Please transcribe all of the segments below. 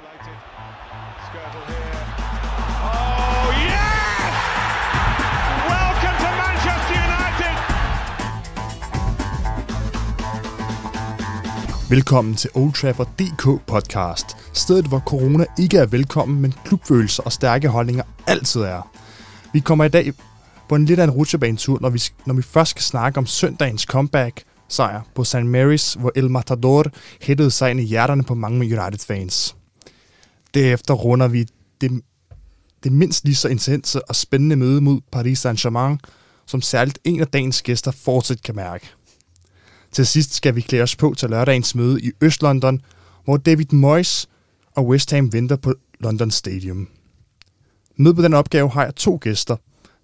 Isolated. Skirtle here. Oh, yes! Welcome to Manchester United! Velkommen til Old Trafford DK podcast. Stedet, hvor corona ikke er velkommen, men klubfølelser og stærke holdninger altid er. Vi kommer i dag på en lidt af en rutsjebanetur, når vi, når vi først skal snakke om søndagens comeback sejr på St. Mary's, hvor El Matador hættede sig ind i hjerterne på mange United-fans. Derefter runder vi det, det mindst lige så intense og spændende møde mod Paris Saint-Germain, som særligt en af dagens gæster fortsat kan mærke. Til sidst skal vi klæde os på til lørdagens møde i Øst-London, hvor David Moyes og West Ham venter på London Stadium. Med på den opgave har jeg to gæster.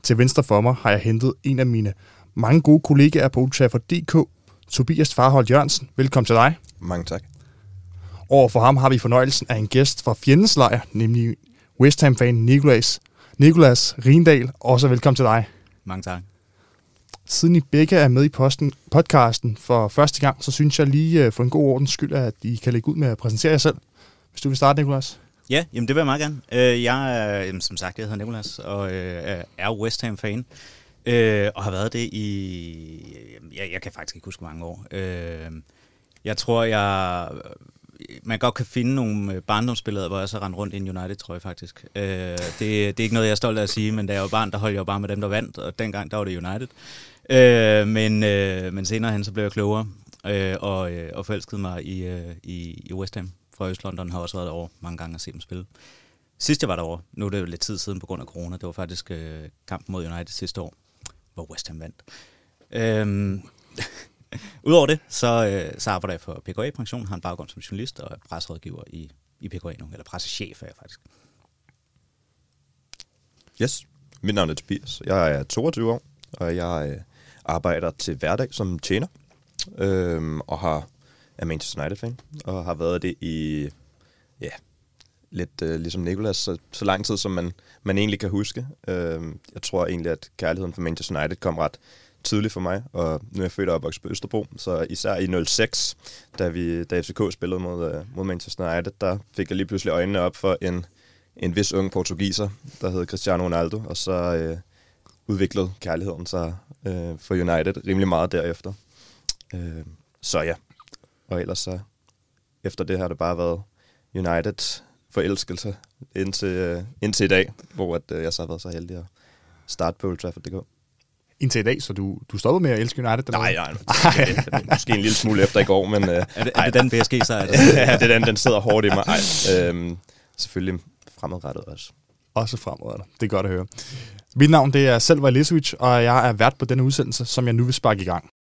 Til venstre for mig har jeg hentet en af mine mange gode kollegaer på Old Trafford DK, Tobias Farhold Jørgensen. Velkommen til dig. Mange tak. Over for ham har vi fornøjelsen af en gæst fra fjendens lejr, nemlig West Ham-fan Nicolas, Nicolas Rindal. Også velkommen til dig. Mange tak. Siden I begge er med i posten, podcasten for første gang, så synes jeg lige uh, for en god ordens skyld, at I kan lægge ud med at præsentere jer selv. Hvis du vil starte, Nicolas. Ja, jamen det vil jeg meget gerne. Øh, jeg er, som sagt, jeg hedder Nicolas, og øh, er West Ham-fan. Øh, og har været det i, jeg, jeg kan faktisk ikke huske mange år. Øh, jeg tror, jeg, man godt kan finde nogle øh, barndomsbilleder, hvor jeg så rendte rundt i en United-trøje faktisk. Øh, det, det er ikke noget, jeg er stolt af at sige, men da jeg var barn, der holdt jeg jo bare med dem, der vandt, og dengang, der var det United. Øh, men, øh, men senere hen, så blev jeg klogere, øh, og, øh, og forelskede mig i, øh, i, i West Ham fra Øst-London, har også været derovre mange gange og se dem spille. Sidst jeg var derovre, nu er det jo lidt tid siden på grund af corona, det var faktisk øh, kampen mod United sidste år, hvor West Ham vandt. Øh, Udover det, så, øh, så arbejder jeg for PKA Pension, har en baggrund som journalist og er presserådgiver i, i PKA nu, eller pressechef er jeg faktisk. Yes, mit navn er Tobias. Jeg er 22 år, og jeg øh, arbejder til hverdag som tjener, øh, og har er Manchester United-fan, og har været det i, ja, lidt øh, ligesom Nicolas, så, så lang tid, som man, man egentlig kan huske. Øh, jeg tror egentlig, at kærligheden for Manchester United kom ret tidligt for mig, og nu er jeg født og opvokset på Østerbro, så især i 06, da, vi, da FCK spillede mod, øh, mod Manchester United, der fik jeg lige pludselig øjnene op for en, en vis ung portugiser, der hed Cristiano Ronaldo, og så øh, udviklede kærligheden sig øh, for United rimelig meget derefter. Øh, så ja, og ellers så, efter det har det bare været United forelskelse indtil, øh, indtil i dag, hvor at, øh, jeg så har været så heldig at starte på Old Trafford.dk indtil i dag, så du, du stoppede med at elske United? Nej, nej, nej. Måske en lille smule efter i går, men... Uh, er, det, er det den PSG så er det? ja, det er den, den sidder hårdt i mig. Ej, øhm, selvfølgelig fremadrettet også. Også fremadrettet. Det er godt at høre. Mit navn det er Selva Lisovic, og jeg er vært på denne udsendelse, som jeg nu vil sparke i gang.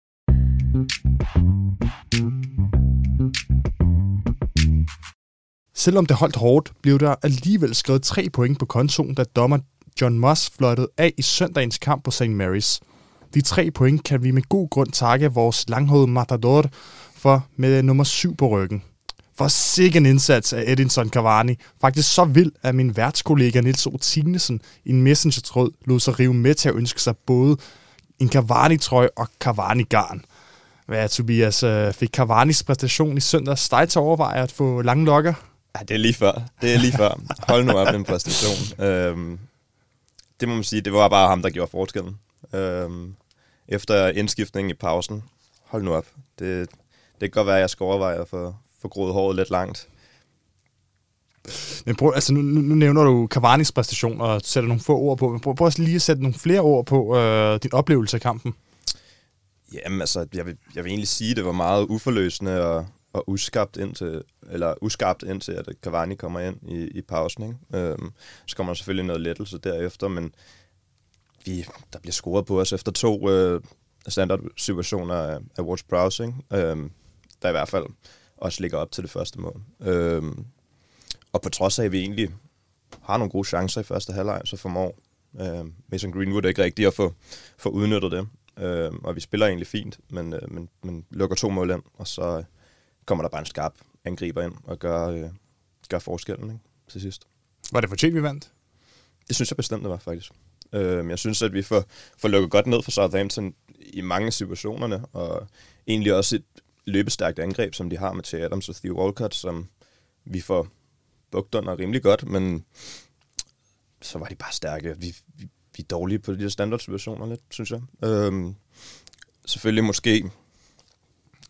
Selvom det holdt hårdt, blev der alligevel skrevet tre point på kontoen, da dommer John Moss fløjtede af i søndagens kamp på St. Mary's. De tre point kan vi med god grund takke vores langhårede Matador for med nummer syv på ryggen. For sikker en indsats af Edinson Cavani. Faktisk så vild, at min værtskollega Nils O. I en messenger-tråd lod sig rive med til at ønske sig både en Cavani-trøje og Cavani-garn. Hvad, Tobias, øh, fik Cavani's præstation i søndags dig til at overveje at få lange lokker? Ja, det er lige før. Det er lige før. Hold nu op, den præstation. Øhm, det må man sige, det var bare ham, der gjorde forskellen. Øhm, efter indskiftningen i pausen, hold nu op. Det, det kan godt være, at jeg skal overveje at få, få groet håret lidt langt. Men prøv, altså nu, nu nævner du Cavani's præstation og sætter nogle få ord på. Men prøv, prøv lige at sætte nogle flere ord på øh, din oplevelse af kampen. Jamen altså, jeg vil, jeg vil egentlig sige, at det var meget uforløsende og, og uskabt indtil, eller uskabt indtil, at Cavani kommer ind i, i pausen. Ikke? Øhm, så kommer der selvfølgelig noget lettelse derefter, men vi, der bliver scoret på os efter to øh, standard-situationer af, af Watch Browsing, øhm, der i hvert fald også ligger op til det første mål. Øhm, og på trods af, at vi egentlig har nogle gode chancer i første halvleg, så formår øh, Mason Greenwood ikke rigtigt at få, få udnyttet det. Øh, og vi spiller egentlig fint, men, øh, men, men lukker to mål ind, og så kommer der bare en skarp angriber ind og gør, øh, gør forskellen ikke, til sidst. Var det fortjent, vi vandt? Det synes jeg bestemt, det var faktisk. Øh, jeg synes, at vi får, får lukket godt ned for Southampton i mange situationerne, og egentlig også et løbestærkt angreb, som de har med Che Adams og Theo Walcott, som vi får bugt under rimelig godt, men så var de bare stærke. Vi, vi, vi er dårlige på de der standardsituationer lidt, synes jeg. Øhm, selvfølgelig måske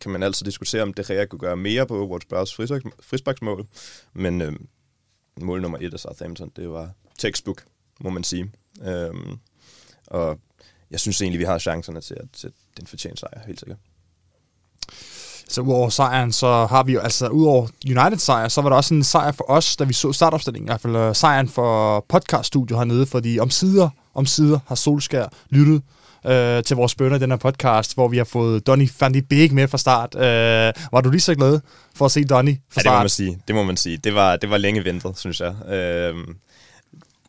kan man altid diskutere, om det her kunne gøre mere på Wolfsburgs frisbaksmål, men øhm, mål nummer et af Southampton, det var textbook, må man sige. Øhm, og jeg synes egentlig, vi har chancerne til at, sætte den fortjent sejr, helt sikkert. Så udover sejren, så har vi jo, altså udover United sejr, så var der også en sejr for os, da vi så startopstillingen, i hvert fald øh, sejren for podcaststudio hernede, fordi om sider, om sider har Solskær lyttet øh, til vores bønder i den her podcast, hvor vi har fået Donny van de Beek med fra start. Øh, var du lige så glad for at se Donny fra start? Ja, det må man sige. Det må man sige. Det var, det var længe ventet, synes jeg. Øh,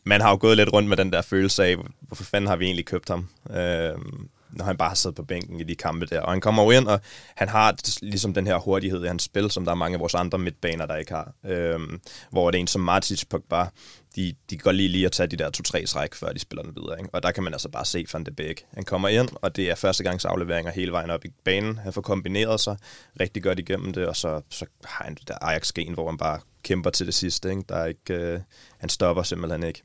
man har jo gået lidt rundt med den der følelse af, hvorfor fanden har vi egentlig købt ham? Øh, når han bare har siddet på bænken i de kampe der. Og han kommer jo ind, og han har ligesom den her hurtighed i hans spil, som der er mange af vores andre midtbaner, der ikke har. Øhm, hvor det er en som Martic Pogba, de, de går lige lige at tage de der to-tre træk, før de spiller den videre. Ikke? Og der kan man altså bare se Van de Beek. Han kommer ind, og det er første gangs afleveringer hele vejen op i banen. Han får kombineret sig rigtig godt igennem det, og så, så har han det der Ajax-gen, hvor han bare kæmper til det sidste. Ikke? Der er ikke, øh, han stopper simpelthen ikke.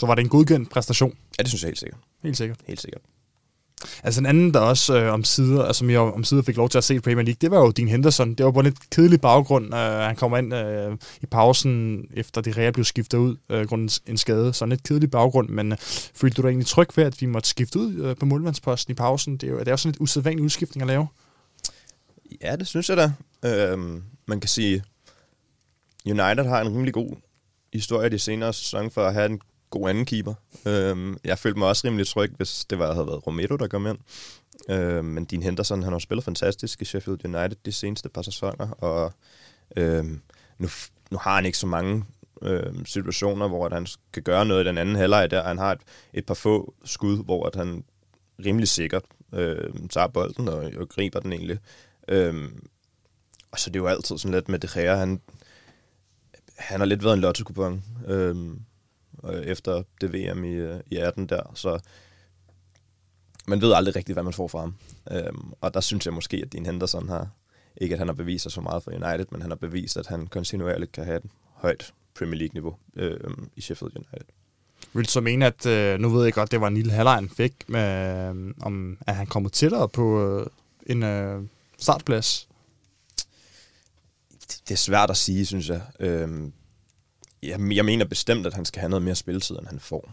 Så var det en godkendt præstation? Ja, det synes jeg helt sikkert. Helt sikkert. Helt sikkert. Altså en anden, der også øh, om sider, altså, som jeg om sider fik lov til at se i Premier League, det var jo Dean Henderson. Det var på en lidt kedelig baggrund. Øh, han kommer ind øh, i pausen, efter det Rea blev skiftet ud, øh, grund en skade. Så en lidt kedelig baggrund, men øh, følte du dig egentlig tryg ved, at vi måtte skifte ud øh, på målmandsposten i pausen? Det er jo, det er jo sådan lidt usædvanlig udskiftning at lave. Ja, det synes jeg da. Uh, man kan sige, United har en rimelig god historie de senere sæson for at have en god anden keeper. Øhm, jeg følte mig også rimelig tryg, hvis det var, havde været Romero, der kom ind. Øhm, men Dean Henderson, han har spillet fantastisk i Sheffield United de seneste par sæsoner, og øhm, nu, nu har han ikke så mange øhm, situationer, hvor at han kan gøre noget i den anden halvleg der. Han har et, et par få skud, hvor at han rimelig sikkert øhm, tager bolden og, og griber den egentlig. Øhm, og så det er jo altid sådan lidt med det her, han, han har lidt været en lotto øhm, øh, efter det VM i, øh, i 18 der, så man ved aldrig rigtigt, hvad man får fra ham. Øhm, og der synes jeg måske, at Dean Henderson har, ikke at han har bevist sig så meget for United, men han har bevist, at han kontinuerligt kan have et højt Premier League-niveau øh, i Sheffield United. Vil du så mene, at øh, nu ved jeg godt, det var en lille halvleg, han fik, med, øh, om at han kommer tættere på øh, en øh, startplads? Det er svært at sige, synes jeg. Øhm, jeg, jeg mener bestemt, at han skal have noget mere spilletid, end han får.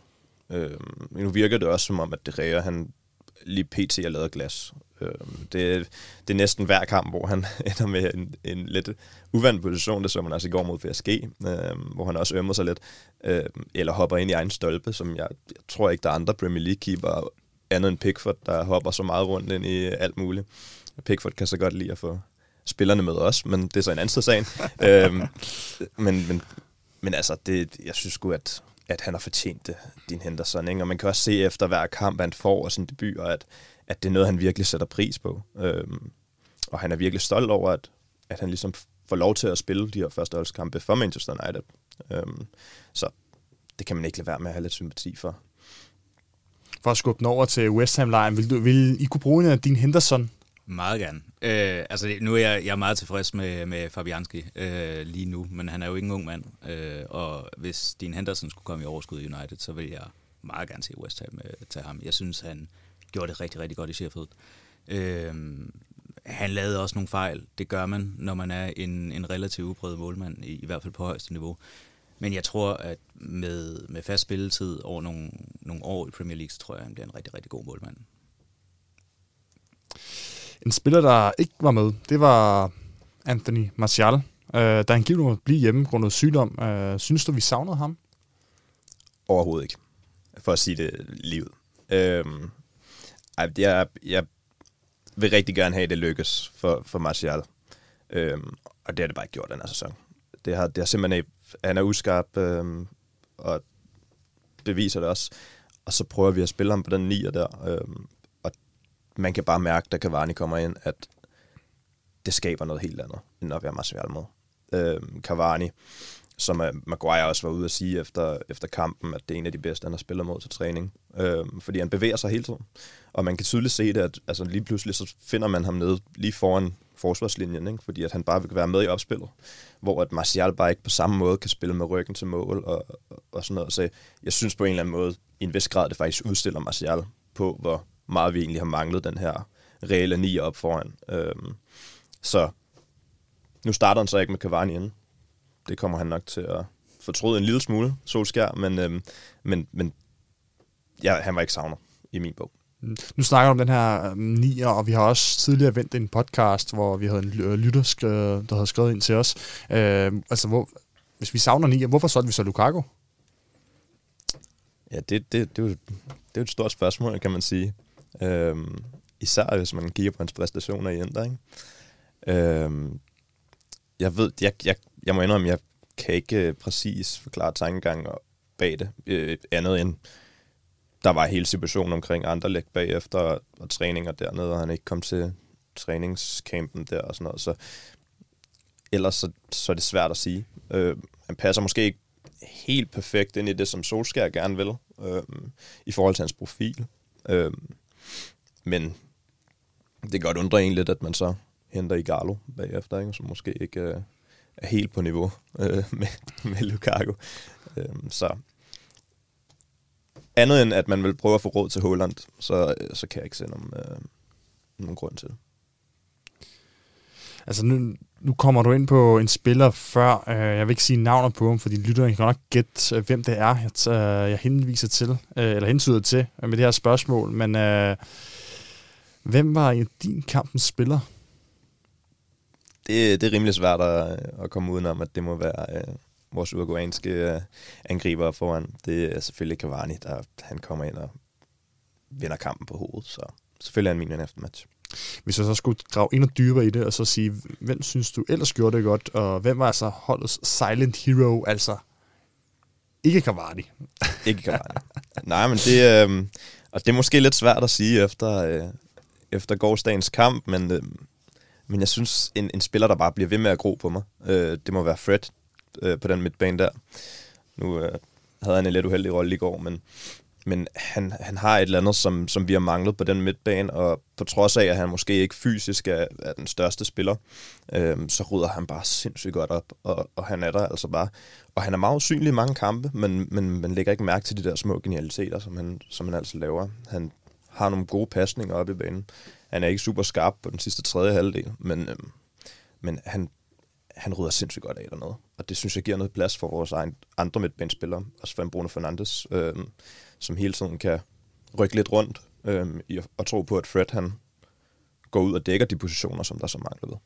Øh, nu virker det også som om, at det ræger, han lige pt. er lavet glas. Øh, det, det er næsten hver kamp, hvor han ender med en, en lidt uvandt position, det så man altså i går mod PSG, øh, hvor han også ømmer sig lidt, øh, eller hopper ind i egen stolpe, som jeg, jeg tror ikke, der er andre Premier League-keeper andet end Pickford, der hopper så meget rundt ind i alt muligt. Pickford kan så godt lide at få spillerne med os, men det er så en anden sag. øhm, men, men men altså, det, jeg synes sgu, at, at han har fortjent det, din Henderson. Ikke? Og man kan også se efter hver kamp, han får og sin debut, og at, at det er noget, han virkelig sætter pris på. Øhm, og han er virkelig stolt over, at, at han ligesom får lov til at spille de her førsteholdskampe for Manchester United. Øhm, så det kan man ikke lade være med at have lidt sympati for. For at skubbe den over til West Ham-lejen, vil, du, vil I kunne bruge en af din Henderson meget gerne. Øh, altså, nu er jeg, jeg er meget tilfreds med, med Fabianski øh, lige nu, men han er jo ikke en ung mand. Øh, og hvis Dean Henderson skulle komme i overskud i United, så vil jeg meget gerne se West Ham øh, tage ham. Jeg synes, han gjorde det rigtig, rigtig godt i Sheffield. Øh, han lavede også nogle fejl. Det gør man, når man er en, en relativt uprøvet målmand, i, i hvert fald på højeste niveau. Men jeg tror, at med, med fast spilletid over nogle, nogle år i Premier League, så tror jeg, han bliver en rigtig, rigtig god målmand. En spiller, der ikke var med, det var Anthony Martial. Øh, da han givet måtte blive hjemme grundet sygdom. Øh, synes du, vi savnede ham? Overhovedet ikke. For at sige det lige ud. Øhm, jeg, jeg vil rigtig gerne have, at det lykkes for, for Martial. Øh, og det har det bare ikke gjort den her sæson. Det har, det har simpelthen han er uskarp, øh, og beviser det også. Og så prøver vi at spille ham på den nier der. øh, man kan bare mærke, da Cavani kommer ind, at det skaber noget helt andet, end at være Martial med. Øh, Cavani som Maguire også var ude at sige efter, efter kampen, at det er en af de bedste, han har spillet mod til træning. Øh, fordi han bevæger sig hele tiden. Og man kan tydeligt se det, at altså, lige pludselig så finder man ham nede lige foran forsvarslinjen, ikke? fordi at han bare vil være med i opspillet, hvor at Martial bare ikke på samme måde kan spille med ryggen til mål og, og, og sådan noget. Så jeg synes på en eller anden måde, i en vis grad, det faktisk udstiller Martial på, hvor meget vi egentlig har manglet den her reelle ni op foran. Øhm, så nu starter han så ikke med Cavani inden. Det kommer han nok til at fortryde en lille smule, Solskær, men, øhm, men, men ja, han var ikke savner i min bog. Nu snakker du om den her um, nier, og vi har også tidligere vendt en podcast, hvor vi havde en lytter, skrevet, der havde skrevet ind til os. Øh, altså, hvor, hvis vi savner nier, hvorfor solgte vi så Lukaku? Ja, det, det, det, er jo, det er jo et stort spørgsmål, kan man sige. Øhm, især hvis man kigger på hans præstationer i Inter, ikke? Øhm, jeg ved, jeg, jeg, jeg må indrømme, jeg kan ikke øh, præcis forklare tankegang bag det, øh, andet end, der var hele situationen omkring andre læg bagefter, og, og træninger dernede, og han ikke kom til træningscampen der og sådan noget, så ellers så, så er det svært at sige. Øh, han passer måske ikke helt perfekt ind i det, som Solskjaer gerne vil, øh, i forhold til hans profil. Øh, men det kan godt undre egentlig lidt, at man så henter i bagefter, ikke? som måske ikke øh, er helt på niveau øh, med, med Lukaku. Øh, så andet end, at man vil prøve at få råd til Holland, så, øh, så kan jeg ikke se nogen, øh, nogen grund til det. Altså nu, nu kommer du ind på en spiller før, øh, jeg vil ikke sige navnet på ham, fordi lytterne kan nok gætte, øh, hvem det er, jeg, øh, jeg henviser til, øh, eller hentyder til øh, med det her spørgsmål, men øh, hvem var i din kampens spiller? Det, det er rimelig svært at, øh, at komme udenom, at det må være øh, vores uruguayanske øh, angriber foran. Det er selvfølgelig Cavani, der han kommer ind og vinder kampen på hovedet, så selvfølgelig er han min efter match. Hvis jeg så skulle grave endnu dybere i det, og så sige, hvem synes du ellers gjorde det godt, og hvem var altså holdets silent hero, altså ikke Cavani? ikke Cavani. Nej, men det, øh, og det er måske lidt svært at sige efter, øh, efter gårdsdagens kamp, men, øh, men jeg synes, en, en spiller, der bare bliver ved med at gro på mig, øh, det må være Fred øh, på den midtbane der. Nu øh, havde han en lidt uheldig rolle i går, men men han, han har et eller andet, som, som vi har manglet på den midtbane, og på trods af, at han måske ikke fysisk er, er den største spiller, øhm, så rydder han bare sindssygt godt op, og, og han er der altså bare. Og han er meget usynlig i mange kampe, men, men man lægger ikke mærke til de der små genialiteter, som han, som han altså laver. Han har nogle gode pasninger op i banen. Han er ikke super skarp på den sidste tredje halvdel, men, øhm, men han, han rydder sindssygt godt af dernede. Og det synes jeg giver noget plads for vores egen, andre midtbanespillere, også for Bruno Fernandes. Øhm, som hele tiden kan rykke lidt rundt øhm, i, og tro på, at Fred han går ud og dækker de positioner, som der så mangler ved.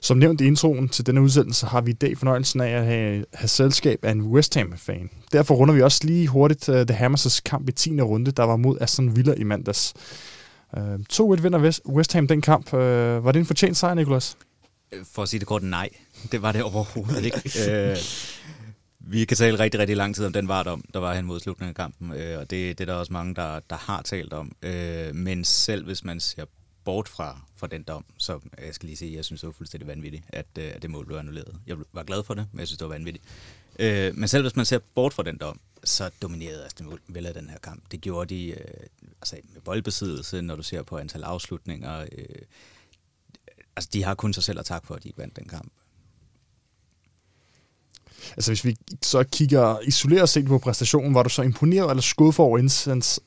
Som nævnt i introen til denne udsendelse, har vi i dag fornøjelsen af at have, have selskab af en West Ham-fan. Derfor runder vi også lige hurtigt uh, The Hammers' kamp i 10. runde, der var mod Aston Villa i mandags. Uh, 2-1 vinder West, West Ham den kamp. Uh, var det en fortjent sejr, Nicolas? For at sige det kort, nej. Det var det overhovedet ikke. uh, vi kan tale rigtig, rigtig lang tid om den vardom, der var hen mod slutningen af kampen, øh, og det, det er der også mange, der, der har talt om. Øh, men selv hvis man ser bort fra, fra den dom, så øh, jeg skal lige sige, jeg synes, det var fuldstændig vanvittigt, at, øh, at det mål blev annulleret. Jeg var glad for det, men jeg synes, det var vanvittigt. Øh, men selv hvis man ser bort fra den dom, så dominerede Aston Villa den her kamp. Det gjorde de øh, altså med boldbesiddelse, når du ser på antal afslutninger. Øh, altså, de har kun sig selv at takke for, at de ikke vandt den kamp. Altså hvis vi så kigger isoleret set på præstationen, var du så imponeret eller skuffet over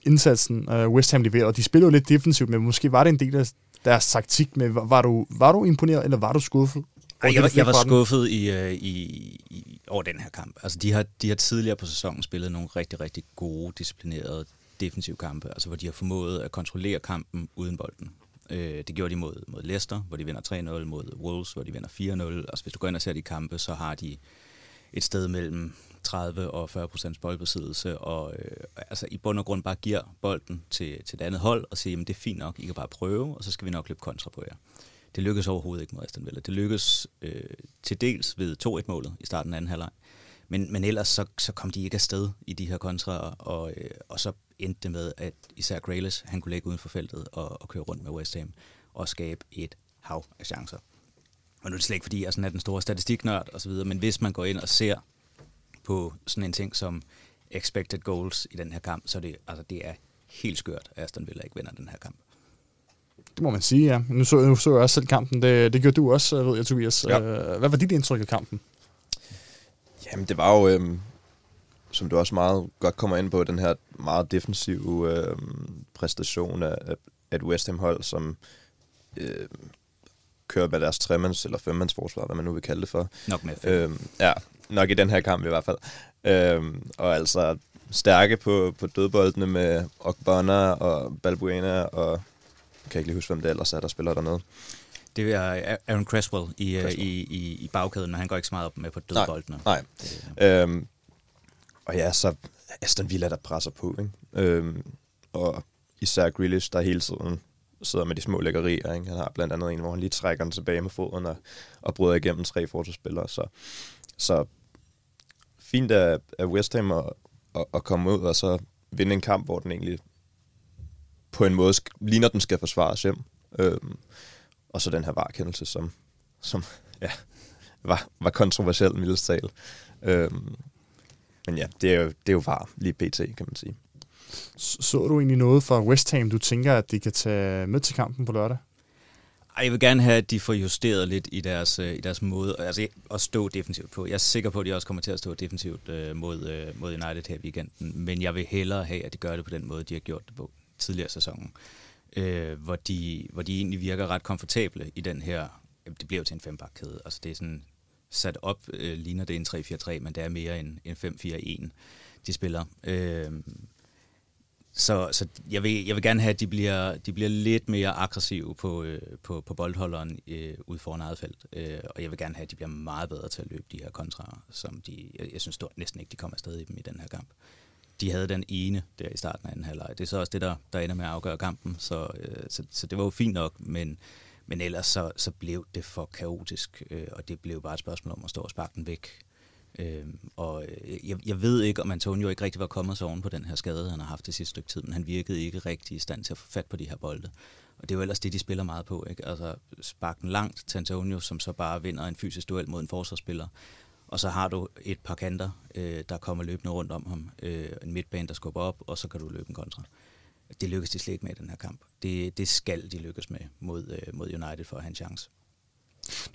indsatsen, uh, West Ham leverede? De spillede jo lidt defensivt, men måske var det en del af deres taktik. Men var du, var du imponeret, eller var du skuffet? Ej, jeg, var, jeg var skuffet i, uh, i, i, over den her kamp. Altså, de har, de har tidligere på sæsonen spillet nogle rigtig, rigtig gode, disciplinerede defensive kampe, altså hvor de har formået at kontrollere kampen uden bolden. Øh, det gjorde de mod, mod Leicester, hvor de vinder 3-0, mod Wolves, hvor de vinder 4-0. Altså, hvis du går ind og ser de kampe, så har de et sted mellem 30 og 40 procents boldbesiddelse, og øh, altså i bund og grund bare giver bolden til, til det andet hold, og siger, at det er fint nok, I kan bare prøve, og så skal vi nok løbe kontra på jer. Det lykkedes overhovedet ikke mod Aston Villa. Det lykkedes øh, til dels ved 2-1-målet i starten af anden halvleg, men, men ellers så, så kom de ikke afsted i de her kontra, og, øh, og så endte det med, at især Grealish, han kunne lægge uden for feltet og, og køre rundt med West Ham og skabe et hav af chancer og nu er det slet ikke, fordi jeg sådan er den store statistiknørd osv., men hvis man går ind og ser på sådan en ting som expected goals i den her kamp, så er det, altså, det er helt skørt, at Aston Villa ikke vinder den her kamp. Det må man sige, ja. Nu så, nu så jeg også selv kampen. Det, det gjorde du også, ved jeg, Tobias. Ja. Øh, Hvad var dit indtryk af kampen? Jamen, det var jo, øhm, som du også meget godt kommer ind på, den her meget defensive øhm, præstation af, af- af et West Ham-hold, som øh, kører med deres tremands- eller femmandsforsvar, hvad man nu vil kalde det for. Nok med fem. Øhm, ja, nok i den her kamp i hvert fald. Øhm, og altså stærke på, på dødboldene med Ogbonna og Balbuena, og jeg kan ikke lige huske, hvem det ellers er, der spiller dernede. Det er Aaron Creswell i, øh, Creswell. i, i, i bagkæden, men han går ikke så meget op med på dødboldene. Nej. Øhm, og ja, så Aston Villa, der presser på, ikke? Øhm, og især Grealish, der hele tiden sidder med de små lækkerier. Ikke? Han har blandt andet en, hvor han lige trækker den tilbage med foden og, og bryder igennem tre forsvarsspillere. Så, så fint af, af West Ham at, at, at komme ud og så vinde en kamp, hvor den egentlig på en måde ligner, den skal forsvares hjem. Øhm, og så den her varkendelse, som, som ja, var, var kontroversiel, mildest talt. Øhm, men ja, det er jo, det er jo var lige pt, kan man sige. Så, du egentlig noget fra West Ham, du tænker, at de kan tage med til kampen på lørdag? Jeg vil gerne have, at de får justeret lidt i deres, øh, i deres måde altså, at stå defensivt på. Jeg er sikker på, at de også kommer til at stå defensivt øh, mod, øh, mod United her i weekenden, men jeg vil hellere have, at de gør det på den måde, de har gjort det på tidligere sæsonen, øh, hvor, de, hvor de egentlig virker ret komfortable i den her, det bliver jo til en fembakkæde, altså det er sådan sat op, øh, ligner det en 3-4-3, men det er mere en, en 5-4-1, de spiller. Øh, så, så jeg, vil, jeg vil gerne have, at de bliver, de bliver lidt mere aggressive på, øh, på, på boldholderen øh, ud foran eget felt. Øh, og jeg vil gerne have, at de bliver meget bedre til at løbe de her kontraer, som de, jeg, jeg synes stort, næsten ikke, de kommer afsted i dem i den her kamp. De havde den ene der i starten af den halvleg. Det er så også det, der, der ender med at afgøre kampen. Så, øh, så, så det var jo fint nok, men, men ellers så, så blev det for kaotisk, øh, og det blev bare et spørgsmål om at stå og sparke den væk. Øhm, øh, og jeg, jeg ved ikke, om Antonio ikke rigtig var kommet så oven på den her skade, han har haft det sidste stykke tid, men han virkede ikke rigtig i stand til at få fat på de her bolde. Og det er jo ellers det, de spiller meget på. Ikke? Altså sparken den langt til Antonio, som så bare vinder en fysisk duel mod en forsvarsspiller. Og så har du et par kanter, øh, der kommer løbende rundt om ham. Øh, en midtbane, der skubber op, og så kan du løbe en kontra. Det lykkes de slet ikke med i den her kamp. Det, det skal de lykkes med mod, øh, mod United for at have en chance.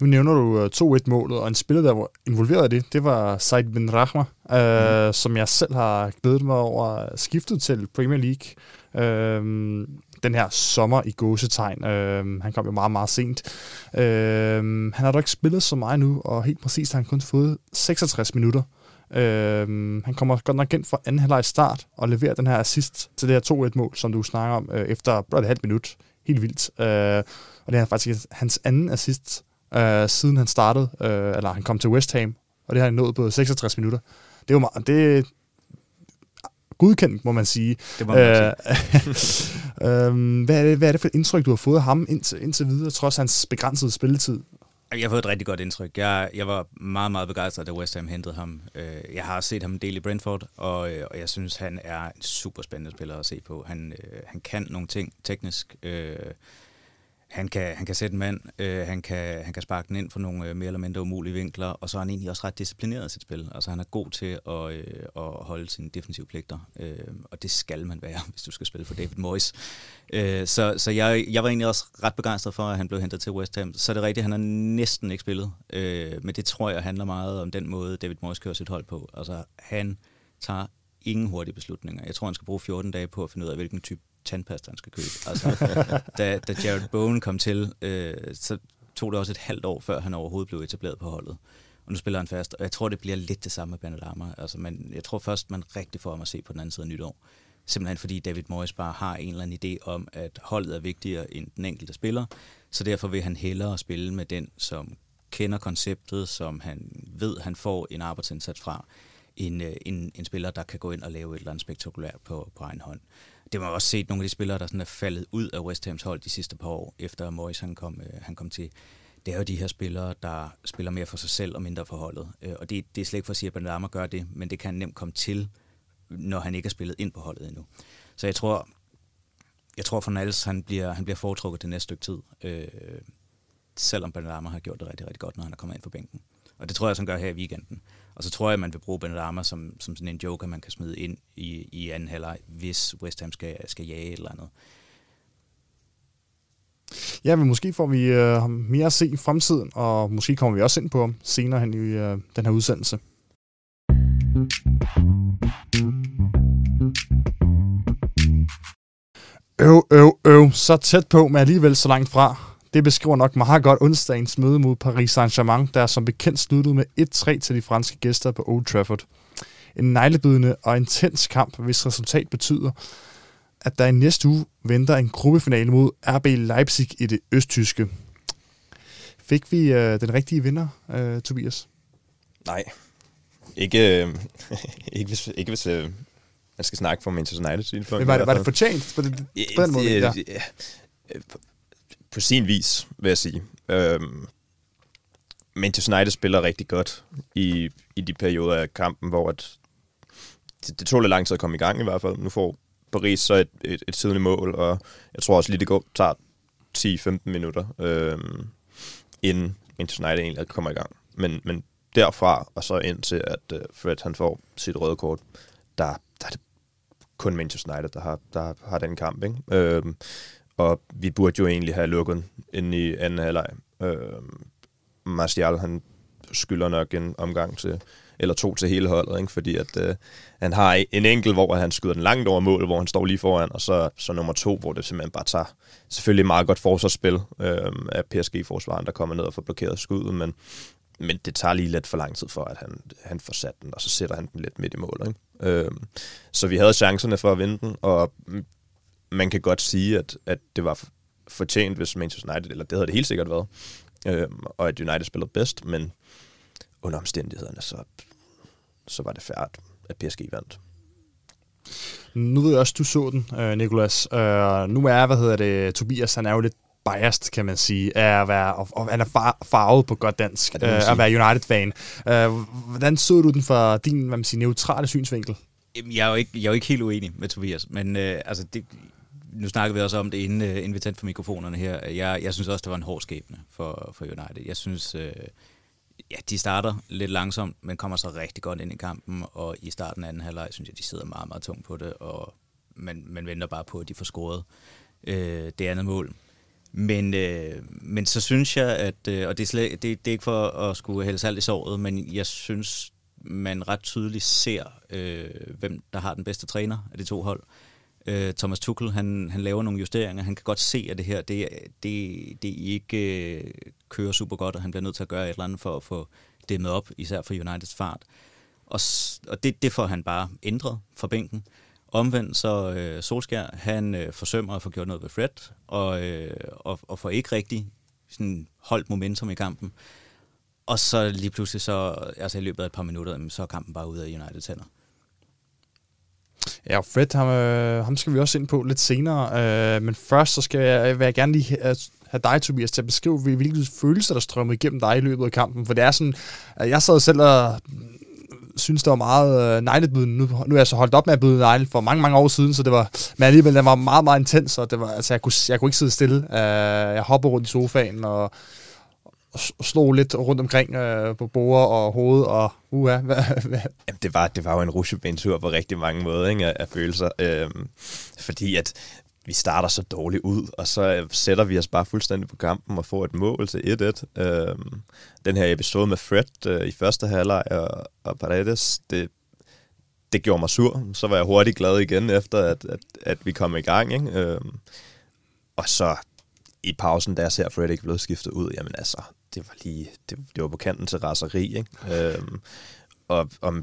Nu nævner du øh, 2-1-målet, og en spiller, der var involveret i det, det var Said Ben Rahma, øh, mm. som jeg selv har glædet mig over skiftet til Premier League. Øh, den her sommer i gåsetegn. Øh, han kom jo meget, meget sent. Øh, han har dog ikke spillet så meget nu, og helt præcist har han kun fået 66 minutter. Øh, han kommer godt nok ind for anden halvleg start og leverer den her assist til det her 2-1-mål, som du snakker om, øh, efter blot et halvt minut. Helt vildt. Øh, og det er faktisk hans anden assist, øh, siden han startede, øh, eller han kom til West Ham, og det har han nået på 66 minutter. Det er jo meget, det er godkendt, må man sige. Det man Øh, øhm, hvad, er det, hvad er det for et indtryk, du har fået af ham indtil, indtil videre, trods hans begrænsede spilletid? Jeg har fået et rigtig godt indtryk. Jeg, jeg var meget, meget begejstret, da West Ham hentede ham. Øh, Jeg har set ham en del i Brentford, og, øh, og jeg synes, han er en super spændende spiller at se på. Han, øh, han kan nogle ting teknisk. Øh, han kan, han kan sætte en mand, øh, han, kan, han kan sparke den ind for nogle øh, mere eller mindre umulige vinkler, og så er han egentlig også ret disciplineret i sit spil. Altså han er god til at, øh, at holde sine defensive pligter, øh, og det skal man være, hvis du skal spille for David Moyes. Øh, så så jeg, jeg var egentlig også ret begejstret for, at han blev hentet til West Ham. Så er det rigtigt, han har næsten ikke spillet, øh, men det tror jeg handler meget om den måde, David Moyes kører sit hold på. Altså han tager ingen hurtige beslutninger. Jeg tror, han skal bruge 14 dage på at finde ud af, hvilken type tandpasta, han skal købe. Altså, da, da Jared Bowen kom til, øh, så tog det også et halvt år, før han overhovedet blev etableret på holdet. Og nu spiller han fast, og jeg tror, det bliver lidt det samme med Banadama. Altså, men jeg tror først, man rigtig får ham at se på den anden side af nytår. Simpelthen fordi David Moyes bare har en eller anden idé om, at holdet er vigtigere end den enkelte spiller. Så derfor vil han hellere spille med den, som kender konceptet, som han ved, han får en arbejdsindsats fra, en, øh, en, en spiller, der kan gå ind og lave et eller andet spektakulært på, på egen hånd. Det har man også set nogle af de spillere, der sådan er faldet ud af West Hams hold de sidste par år, efter Moyes han kom, øh, han kom til. Det er jo de her spillere, der spiller mere for sig selv og mindre for holdet. Øh, og det, det er slet ikke for at sige, at Benrahma gør det, men det kan han nemt komme til, når han ikke er spillet ind på holdet endnu. Så jeg tror, jeg tror for Nals, han bliver, han bliver foretrukket det næste stykke tid. Øh, selvom Benadama har gjort det rigtig, rigtig godt, når han er kommet ind på bænken. Og det tror jeg, han gør her i weekenden. Og så tror jeg, at man vil bruge Benadama som, som sådan en joker, man kan smide ind i, i anden halvleg, hvis West Ham skal, skal jage et eller andet. Ja, men måske får vi øh, mere at se i fremtiden, og måske kommer vi også ind på ham senere hen i øh, den her udsendelse. Øv, øv, øv. Så tæt på, men alligevel så langt fra. Det beskriver nok meget godt onsdagens møde mod Paris Saint-Germain, der som bekendt sluttede med 1-3 til de franske gæster på Old Trafford. En neglebydende og intens kamp, hvis resultat betyder, at der i næste uge venter en gruppefinale mod RB Leipzig i det østtyske. Fik vi øh, den rigtige vinder, øh, Tobias? Nej. Ikke, øh, ikke hvis, ikke hvis øh, man skal snakke for Manchester United. Men var det, var det fortjent på, det, på den måde? Ja. På, på sin vis, vil jeg sige. Øhm, Manchester United spiller rigtig godt i, i de perioder af kampen, hvor at det, det tog lidt lang tid at komme i gang i hvert fald. Nu får Paris så et, et, et tidligt mål, og jeg tror også lige, det går, tager 10-15 minutter, øhm, inden Manchester United egentlig kommer i gang. Men, men derfra og så ind til, at øh, uh, Fred han får sit røde kort, der, der er det kun Manchester United, der har, der har den kamp. Ikke? Øhm, og vi burde jo egentlig have lukket ind i anden halvleg. Øh, Martial, han skylder nok en omgang til, eller to til hele holdet, ikke? fordi at øh, han har en enkelt, hvor han skyder den langt over mål, hvor han står lige foran, og så, så nummer to, hvor det simpelthen bare tager selvfølgelig meget godt forsvarsspil øh, af PSG-forsvaren, der kommer ned og får blokeret skuddet, men, men det tager lige lidt for lang tid for, at han, han får sat den, og så sætter han den lidt midt i målet. Ikke? Øh, så vi havde chancerne for at vinde den, og man kan godt sige, at, at det var fortjent, hvis Manchester United, eller det havde det helt sikkert været, øh, og at United spillede bedst, men under omstændighederne, så, så var det færdigt, at PSG vandt. Nu ved jeg også, du så den, øh, Nikolas. Øh, nu er, hvad hedder det, Tobias, han er jo lidt biased, kan man sige, af at være, og, og han er far, farvet på godt dansk, ja, øh, at være United-fan. Øh, hvordan så du den fra din, hvad man siger, neutrale synsvinkel? Jeg er jo ikke, jeg er jo ikke helt uenig med Tobias, men øh, altså det, nu snakker vi også om det, inden, øh, inden vi tændte for mikrofonerne her. Jeg, jeg synes også, det var en hård skæbne for, for United. Jeg synes, øh, ja, de starter lidt langsomt, men kommer så rigtig godt ind i kampen, og i starten af anden halvleg synes jeg, de sidder meget, meget tungt på det, og man, man venter bare på, at de får scoret øh, det andet mål. Men, øh, men så synes jeg, at, øh, og det er, slet, det, det er ikke for at skulle hælde salt i såret, men jeg synes, man ret tydeligt ser, øh, hvem der har den bedste træner af de to hold. Øh, Thomas Tuchel, han, han laver nogle justeringer. Han kan godt se, at det her, det, det, det ikke øh, kører super godt, og han bliver nødt til at gøre et eller andet for at få dæmmet op, især for Uniteds fart. Og, og det, det får han bare ændret fra bænken. Omvendt så øh, Solskær, han øh, forsømmer at få gjort noget ved Fred, og, øh, og, og får ikke rigtig sådan holdt momentum i kampen. Og så lige pludselig, så, altså i løbet af et par minutter, så er kampen bare ud af Uniteds hænder. Ja, Fred, ham, øh, ham skal vi også ind på lidt senere. Øh, men først så skal jeg, vil jeg gerne lige altså, have, dig, Tobias, til at beskrive, hvilke følelser, der strømmede igennem dig i løbet af kampen. For det er sådan, at jeg sad selv og synes, det var meget øh, neglebydende. Nu, nu er jeg så holdt op med at byde negle for mange, mange år siden, så det var, men alligevel, det var meget, meget intens, og det var, altså, jeg, kunne, jeg kunne ikke sidde stille. Øh, jeg hoppede rundt i sofaen, og, og slog lidt rundt omkring øh, på bord og hoved, og uha, hvad, hvad? Jamen, det var, det var jo en rusjebanetur på rigtig mange måder ikke, af, af følelser. Øhm, fordi at vi starter så dårligt ud, og så øh, sætter vi os bare fuldstændig på kampen og får et mål til 1-1. Øhm, den her episode med Fred øh, i første halvleg og, og Paredes, det, det gjorde mig sur. Så var jeg hurtigt glad igen efter, at, at, at vi kom i gang. Ikke? Øhm, og så i pausen, da jeg ser Fred ikke blevet skiftet ud, jamen altså, det var lige, det, det var på kanten til raseri, ikke? Øhm, og, og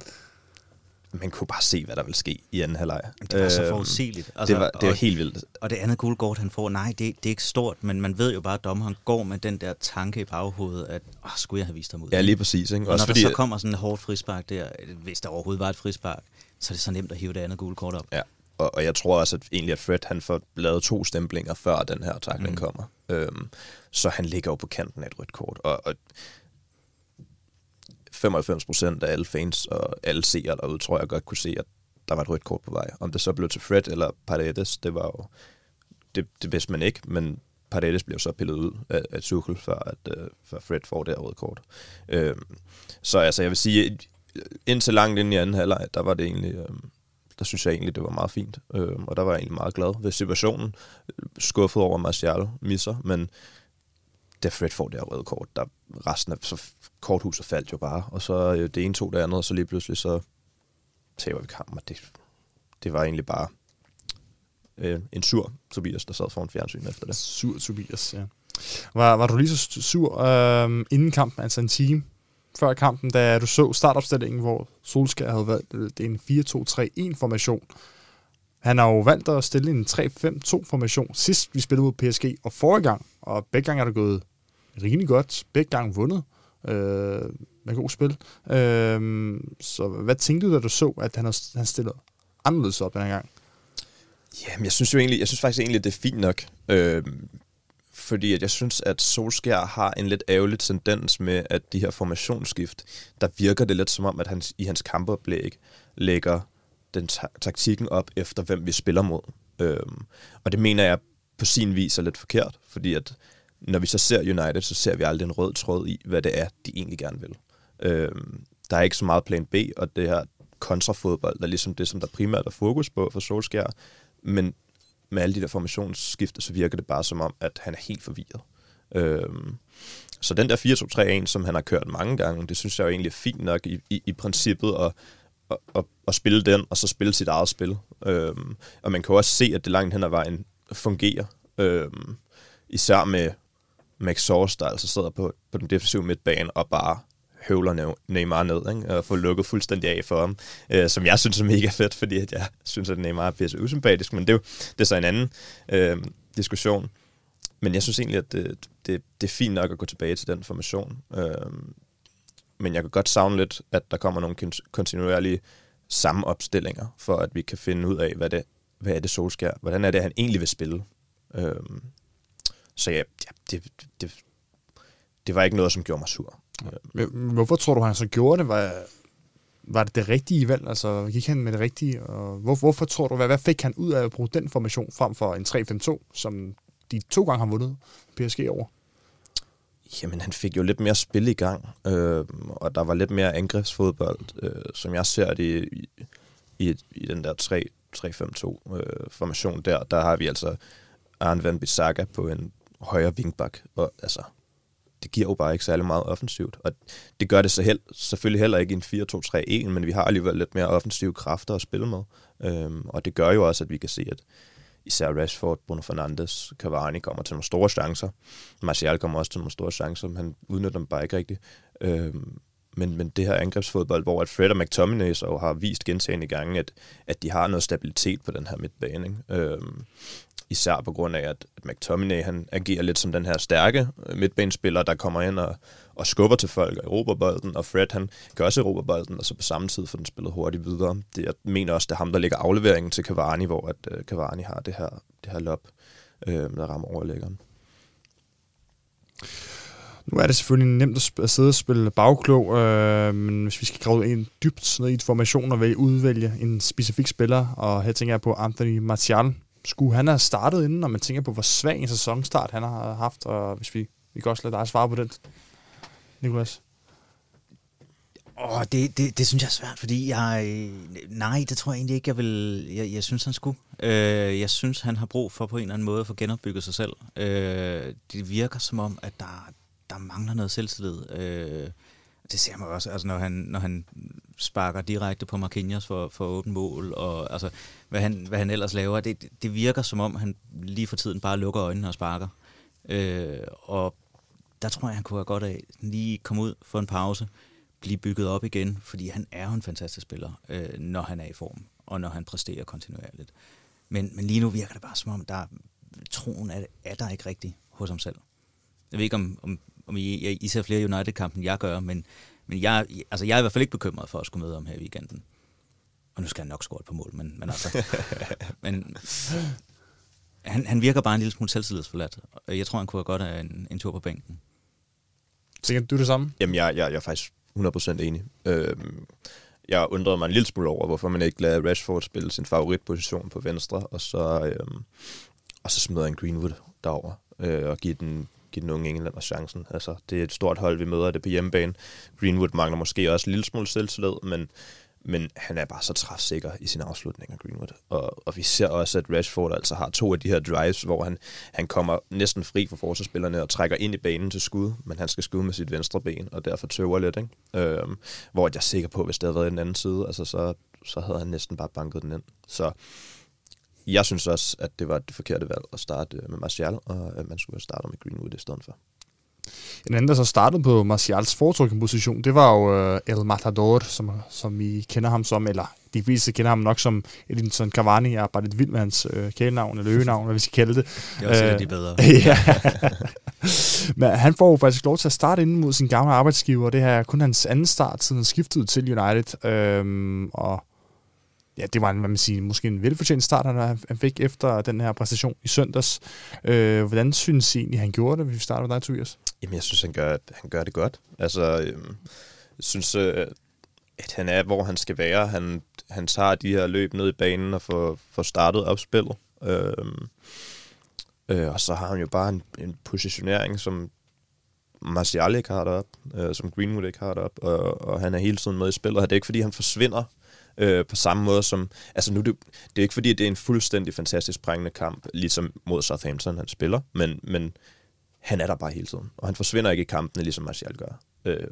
man kunne bare se, hvad der ville ske i anden halvleg. Det var så øhm, forudsigeligt. Altså, det var, det var og, helt vildt. Og det andet gule kort, han får, nej, det, det er ikke stort, men man ved jo bare, at dommeren går med den der tanke i baghovedet, at åh, skulle jeg have vist ham ud? Ja, lige præcis. Ikke? Og Også når fordi, der så kommer sådan et hårdt frispark der, hvis der overhovedet var et frispark, så er det så nemt at hive det andet gule kort op. Ja, og, og jeg tror også, at egentlig, at Fred han får lavet to stemplinger, før den her takling mm. kommer. Øhm, så han ligger jo på kanten af et rødt kort. Og, og 95 procent af alle fans og alle seere derude, tror jeg godt kunne se, at der var et rødt kort på vej. Om det så blev til Fred eller Paredes, det var jo... Det, det vidste man ikke, men Paredes bliver så pillet ud af, af Tuchel, før, at, øh, før Fred får det her røde kort. Øh, så altså, jeg vil sige, indtil langt ind i anden halvleg, der var det egentlig... Øh, der synes jeg egentlig, det var meget fint. Øh, og der var jeg egentlig meget glad ved situationen. Skuffet over, at Martial misser, men da Fred får det her røde kort, der resten af så korthuset faldt jo bare. Og så øh, det ene tog det andet, og så lige pludselig så taber vi kampen, og det, det var egentlig bare øh, en sur Tobias, der sad foran fjernsynet efter det. Sur Tobias, ja. Var, var du lige så sur øh, inden kampen, altså en time før kampen, da du så startopstillingen, hvor Solskjaer havde valgt øh, det er en 4-2-3-1 formation. Han har jo valgt at stille en 3-5-2 formation sidst vi spillede mod PSG, og forrige gang, og begge gange er det gået rimelig godt. Begge gange vundet øh, med god spil. Øh, så hvad tænkte du, da du så, at han, har, han stillede anderledes op den her gang? Jamen, jeg synes jo egentlig, jeg synes faktisk egentlig, at det er fint nok. Øh, fordi at jeg synes, at Solskjaer har en lidt ærgerlig tendens med, at de her formationsskift, der virker det lidt som om, at han i hans kampoplæg lægger den ta- taktikken op efter, hvem vi spiller mod. Øhm, og det mener jeg på sin vis er lidt forkert, fordi at når vi så ser United, så ser vi aldrig en rød tråd i, hvad det er, de egentlig gerne vil. Øhm, der er ikke så meget plan B, og det her kontrafodbold, der er ligesom det, som der primært er fokus på for Solskjaer, men med alle de der formationsskifter, så virker det bare som om, at han er helt forvirret. Øhm, så den der 4-2-3-1, som han har kørt mange gange, det synes jeg jo egentlig er fint nok i, i, i princippet at, at, at, at spille den, og så spille sit eget spil. Øhm, og man kan også se, at det langt hen ad vejen fungerer. Øhm, især med Max Source, der altså sidder på, på den defensive midtbane og bare høvler Neymar ned, ikke? og får lukket fuldstændig af for ham, øh, som jeg synes er mega fedt, fordi at jeg synes, at Neymar er pisse usympatisk, men det er, jo, det er så en anden øh, diskussion. Men jeg synes egentlig, at det, det, det er fint nok at gå tilbage til den formation. Øh, men jeg kan godt savne lidt, at der kommer nogle kontinuerlige sammenopstillinger, for at vi kan finde ud af, hvad det, hvad er det Solskær, hvordan er det, han egentlig vil spille. Øh, så ja, ja det, det, det var ikke noget, som gjorde mig sur. Ja. Hvorfor tror du, han så gjorde det? Var, var det det rigtige valg? Altså, gik han med det rigtige? Og hvor, hvorfor tror du, hvad, hvad fik han ud af at bruge den formation frem for en 3-5-2, som de to gange har vundet PSG over? Jamen, han fik jo lidt mere spil i gang, øh, og der var lidt mere angrebsfodbold, øh, som jeg ser det i, i, i den der 3-5-2-formation øh, der. Der har vi altså Arne Van Bissaka på en højre vingbak, og altså, det giver jo bare ikke særlig meget offensivt. Og det gør det så held, selvfølgelig heller ikke i en 4-2-3-1, men vi har alligevel lidt mere offensive kræfter at spille med. Øhm, og det gør jo også, at vi kan se, at især Rashford, Bruno Fernandes, Cavani kommer til nogle store chancer. Martial kommer også til nogle store chancer, men han udnytter dem bare ikke rigtigt. Øhm, men, men det her angrebsfodbold, hvor at Fred og McTominay så har vist gentagende gange, at, at de har noget stabilitet på den her midtbane. Ikke? Øhm, især på grund af, at McTominay han agerer lidt som den her stærke øh, midtbanespiller, der kommer ind og, og skubber til folk og erobrer bolden, og Fred han gør også erobrer bolden, og så på samme tid får den spillet hurtigt videre. Det, jeg mener også, det er ham, der lægger afleveringen til Cavani, hvor at, uh, Cavani har det her, det her lop, uh, øh, der rammer overlæggeren. Nu er det selvfølgelig nemt at sidde og spille bagklog, øh, men hvis vi skal grave ind dybt ned i et formation og udvælge en specifik spiller, og her tænker jeg på Anthony Martial, skulle han have startet inden, når man tænker på, hvor svag en sæsonstart han har haft, og hvis vi, vi kan også lade dig svare på den, Nikolas. Åh, oh, det, det, det synes jeg er svært, fordi jeg... Nej, det tror jeg egentlig ikke, jeg vil... Jeg, jeg synes, han skulle. Øh, jeg synes, han har brug for på en eller anden måde at få genopbygget sig selv. Øh, det virker som om, at der, der mangler noget selvtillid. Øh, det ser man også, altså når han, når han sparker direkte på Marquinhos for, for åben mål, og altså, hvad han, hvad han ellers laver, det, det virker som om, han lige for tiden bare lukker øjnene og sparker. Øh, og der tror jeg, han kunne have godt af lige komme ud for en pause, blive bygget op igen, fordi han er jo en fantastisk spiller, øh, når han er i form, og når han præsterer kontinuerligt. Men, men lige nu virker det bare som om, der troen er, er der ikke rigtig hos ham selv. Jeg ved ikke, om, om, om I, I ser flere United-kampe, end jeg gør, men, men jeg, altså, jeg er i hvert fald ikke bekymret for at skulle møde ham her i weekenden. Og nu skal han nok score på mål, men, men altså... men, han, han virker bare en lille smule selvtillidsforladt. Jeg tror, han kunne have godt af en, en tur på bænken. Tænker du det samme? Jamen, jeg, jeg, jeg er faktisk 100% enig. Øhm, jeg undrede mig en lille smule over, hvorfor man ikke lader Rashford spille sin favoritposition på venstre, og så, øhm, og så smider en Greenwood derover. øh, og give den, give den unge englænder chancen. Altså, det er et stort hold, vi møder det på hjemmebane. Greenwood mangler måske også en lille smule selvtillid, men, men han er bare så træfsikker i sin afslutning af Greenwood. Og, og vi ser også, at Rashford altså har to af de her drives, hvor han, han kommer næsten fri for forsvarsspillerne og trækker ind i banen til skud, men han skal skyde med sit venstre ben, og derfor tøver lidt. Ikke? Øhm, hvor jeg er sikker på, at hvis det havde været i den anden side, altså så, så havde han næsten bare banket den ind. Så jeg synes også, at det var det forkerte valg at starte med Martial, og at man skulle have startet med Greenwood i stedet for. En anden, der så startede på Martials foretrukne position, det var jo uh, El Matador, som, som I kender ham som, eller de fleste kender ham nok som Edinson Cavani. Jeg er bare lidt vild med hans øh, kælenavn, eller øgenavn, hvad vi skal kalde det. Det er også de bedre. ja. Men han får jo faktisk lov til at starte inden mod sin gamle arbejdsgiver, og det her er kun hans anden start, siden han skiftede til United. Øhm, og ja, det var en, hvad man siger, måske en velfortjent start, han, han fik efter den her præstation i søndags. Øh, hvordan synes I egentlig, han gjorde det, hvis vi starter med dig, Tobias? Jamen, jeg synes, han gør, han gør det godt. Altså, øh, jeg synes, øh, at han er, hvor han skal være. Han, han tager de her løb ned i banen og får, får startet opspillet. Øh, øh, og så har han jo bare en, en positionering, som Martial ikke har derop, øh, som Greenwood ikke har derop, og, og han er hele tiden med i spillet. Og Det er ikke, fordi han forsvinder øh, på samme måde som... Altså nu, det, det er ikke fordi, det er en fuldstændig fantastisk prængende kamp, ligesom mod Southampton, han spiller, men, men han er der bare hele tiden, og han forsvinder ikke i kampene, ligesom Martial gør. Øh,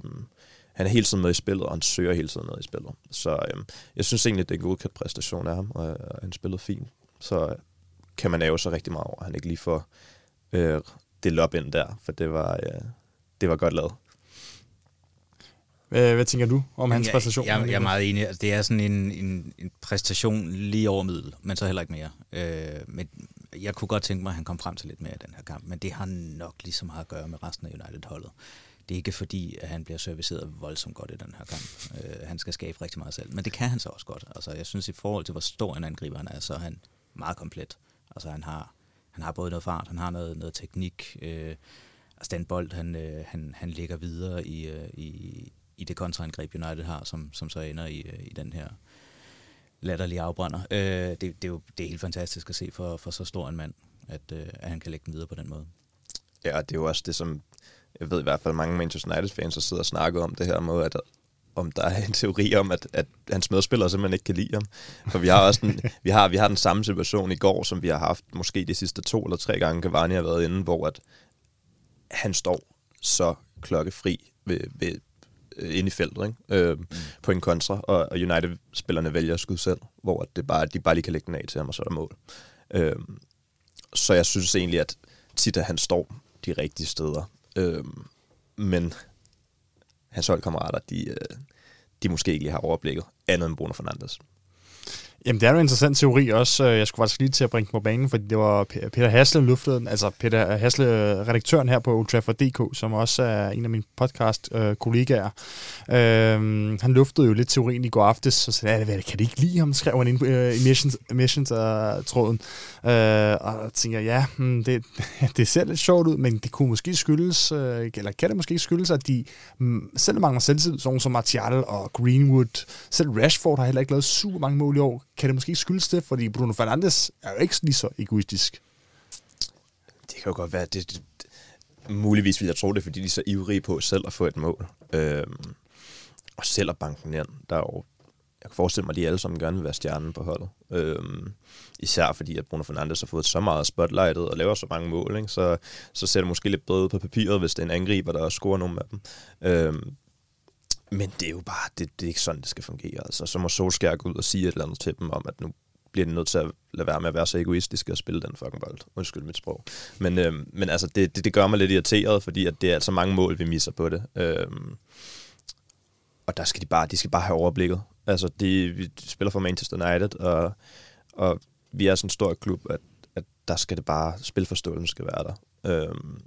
han er hele tiden med i spillet, og han søger hele tiden med i spillet. Så øh, jeg synes egentlig, det er en godkendt præstation af ham, og, og han spillede fint. Så øh, kan man æve sig rigtig meget over, at han ikke lige får øh, det op ind der, for det var, øh, det var godt lavet. Hvad, hvad tænker du om hans jeg, præstation? Jeg, jeg er meget enig. Altså, det er sådan en, en, en præstation lige over middel, men så heller ikke mere. Øh, men jeg kunne godt tænke mig, at han kom frem til lidt mere i den her kamp, men det har nok lige så meget at gøre med resten af United-holdet. Det er ikke fordi, at han bliver serviceret voldsomt godt i den her kamp. Øh, han skal skabe rigtig meget selv, men det kan han så også godt. Altså, jeg synes, i forhold til, hvor stor en angriber han er, så er han meget komplet. Altså, han har, han har både noget fart, han har noget, noget teknik, øh, altså den bold, han, øh, han, han ligger videre i, øh, i, i det kontraangreb, United har, som, som så ender i, i den her latterlige afbrænder. Øh, det, det, er jo det er helt fantastisk at se for, for så stor en mand, at, øh, at han kan lægge den videre på den måde. Ja, det er jo også det, som jeg ved i hvert fald mange Manchester United-fans, der sidder og snakker om det her med, at om der er en teori om, at, at hans medspillere simpelthen ikke kan lide ham. For vi har også den, vi har, vi har den samme situation i går, som vi har haft måske de sidste to eller tre gange, Cavani har været inde, hvor at han står så klokkefri ved, ved øh, inde i feltet ikke? Øh, mm. på en kontra, og, og United-spillerne vælger at skyde selv, hvor det bare, de bare lige kan lægge den af til ham, og så er der mål. Øh, så jeg synes egentlig, at tit at han står de rigtige steder. Øh, men hans holdkammerater, de, øh, de måske ikke lige har overblikket andet end Bruno Fernandes. Jamen, det er jo en interessant teori også. Øh, jeg skulle faktisk lige til at bringe den på banen, fordi det var Peter Hasle luftede altså Peter Hasle, redaktøren her på Ultrafor.dk, som også er en af mine podcast-kollegaer. Øhm, han luftede jo lidt teorien i går aftes, så sagde, hvad, kan det ikke lide ham, skrev han ind uh, i Missions, Missions-tråden. Øh, og jeg tænker, ja, hmm, det, det ser lidt sjovt ud, men det kunne måske skyldes, øh, eller kan det måske skyldes, at de mm, selv mangler selvtid, sådan som Martial og Greenwood, selv Rashford har heller ikke lavet super mange mål i år kan det måske ikke skyldes det, fordi Bruno Fernandes er jo ikke lige så egoistisk. Det kan jo godt være, det, det, det muligvis vil jeg tro det, fordi de er så ivrige på selv at få et mål. Øhm, og selv at banken ind. Der er jo, jeg kan forestille mig, at de alle sammen gerne vil være stjernen på holdet. Øhm, især fordi, at Bruno Fernandes har fået så meget spotlightet og laver så mange mål, ikke? Så, så ser det måske lidt bedre på papiret, hvis det er en angriber, der scorer nogle af dem. Øhm, men det er jo bare, det, det er ikke sådan, det skal fungere. Altså, så må Solskjaer gå ud og sige et eller andet til dem om, at nu bliver de nødt til at lade være med at være så egoistiske og spille den fucking bold. Undskyld mit sprog. Men, øhm, men altså, det, det, det gør mig lidt irriteret, fordi at det er altså mange mål, vi misser på det. Øhm, og der skal de bare, de skal bare have overblikket. Altså, de, vi spiller for Manchester United, og, og vi er sådan en stor klub, at, at der skal det bare, spilforståelsen skal være der. Øhm,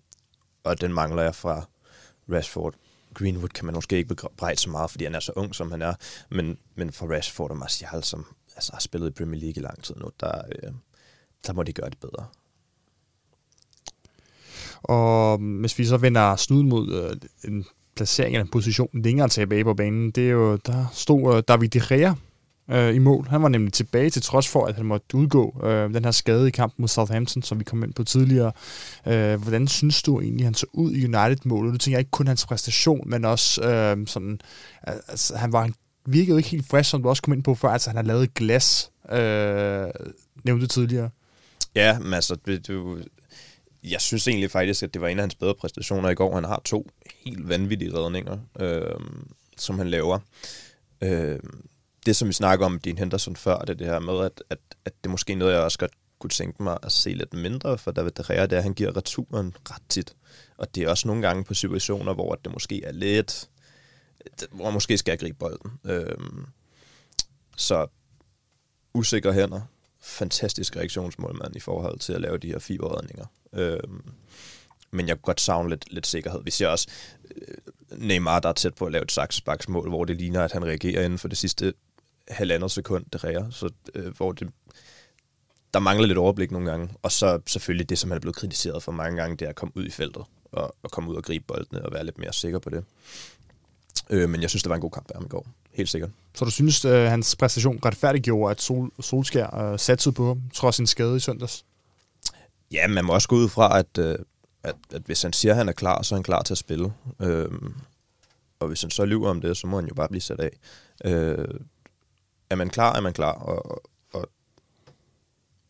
og den mangler jeg fra Rashford Greenwood kan man måske ikke bebrejde så meget, fordi han er så ung, som han er. Men, men for Rashford og Martial, som altså, har spillet i Premier League i lang tid nu, der, øh, der må de gøre det bedre. Og øhm, hvis vi så vender snuden mod øh, en placering eller en position længere tilbage på banen, det er jo, der stod øh, David De Gea øh, i mål. Han var nemlig tilbage til trods for, at han måtte udgå øh, den her skade i kampen mod Southampton, som vi kom ind på tidligere. Øh, hvordan synes du egentlig, han så ud i United-målet? Du tænker ikke kun hans præstation, men også øh, sådan, altså, han var virkede ikke helt frisk, som du også kom ind på før, altså han har lavet glas, øh, nævnte tidligere. Ja, men altså, du, jeg synes egentlig faktisk, at det var en af hans bedre præstationer i går. Han har to helt vanvittige redninger, øh, som han laver. Øh, det, som vi snakker om din Henderson før, det, det her med, at, at, at det måske er noget, jeg også godt kunne tænke mig at se lidt mindre, for David De Gea, det er, at han giver returen ret tit. Og det er også nogle gange på situationer, hvor det måske er lidt, hvor man måske skal gribe bolden. Øhm, så usikre hænder, fantastisk reaktionsmålmand i forhold til at lave de her fiberredninger. Øhm, men jeg kunne godt savne lidt, lidt sikkerhed. Vi ser også øh, Neymar, der er tæt på at lave et saksbaksmål, hvor det ligner, at han reagerer inden for det sidste halvandet sekund, det ræger. Så, øh, hvor det, der mangler lidt overblik nogle gange. Og så selvfølgelig det, som han er blevet kritiseret for mange gange, det er at komme ud i feltet og, og komme ud og gribe boldene og være lidt mere sikker på det. Øh, men jeg synes, det var en god kamp af ham i går. Helt sikkert. Så du synes, øh, hans præstation retfærdiggjorde, at Sol, Solskær øh, satte på ham, trods sin skade i søndags? Ja, man må også gå ud fra, at, øh, at, at hvis han siger, at han er klar, så er han klar til at spille. Øhm, og hvis han så lyver om det, så må han jo bare blive sat af. Øh, er man klar, er man klar. Og, og,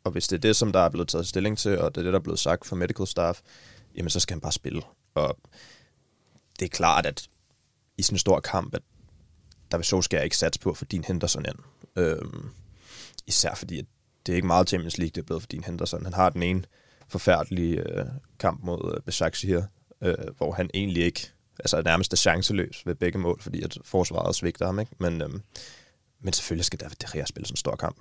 og hvis det er det, som der er blevet taget stilling til, og det er det, der er blevet sagt fra medical staff, jamen så skal han bare spille. Og det er klart, at i sådan en stor kamp, at der vil Solskjaer ikke satse på for din Henderson ind. Øhm, især fordi, at det er ikke meget Champions League, det er blevet for din Henderson. Han har den ene forfærdelige øh, kamp mod øh, Besiktas her, øh, hvor han egentlig ikke, altså nærmest er chanceløs ved begge mål, fordi at forsvaret svigter ham, ikke? Men, øhm, men selvfølgelig skal David De Gea spille sådan en stor kamp.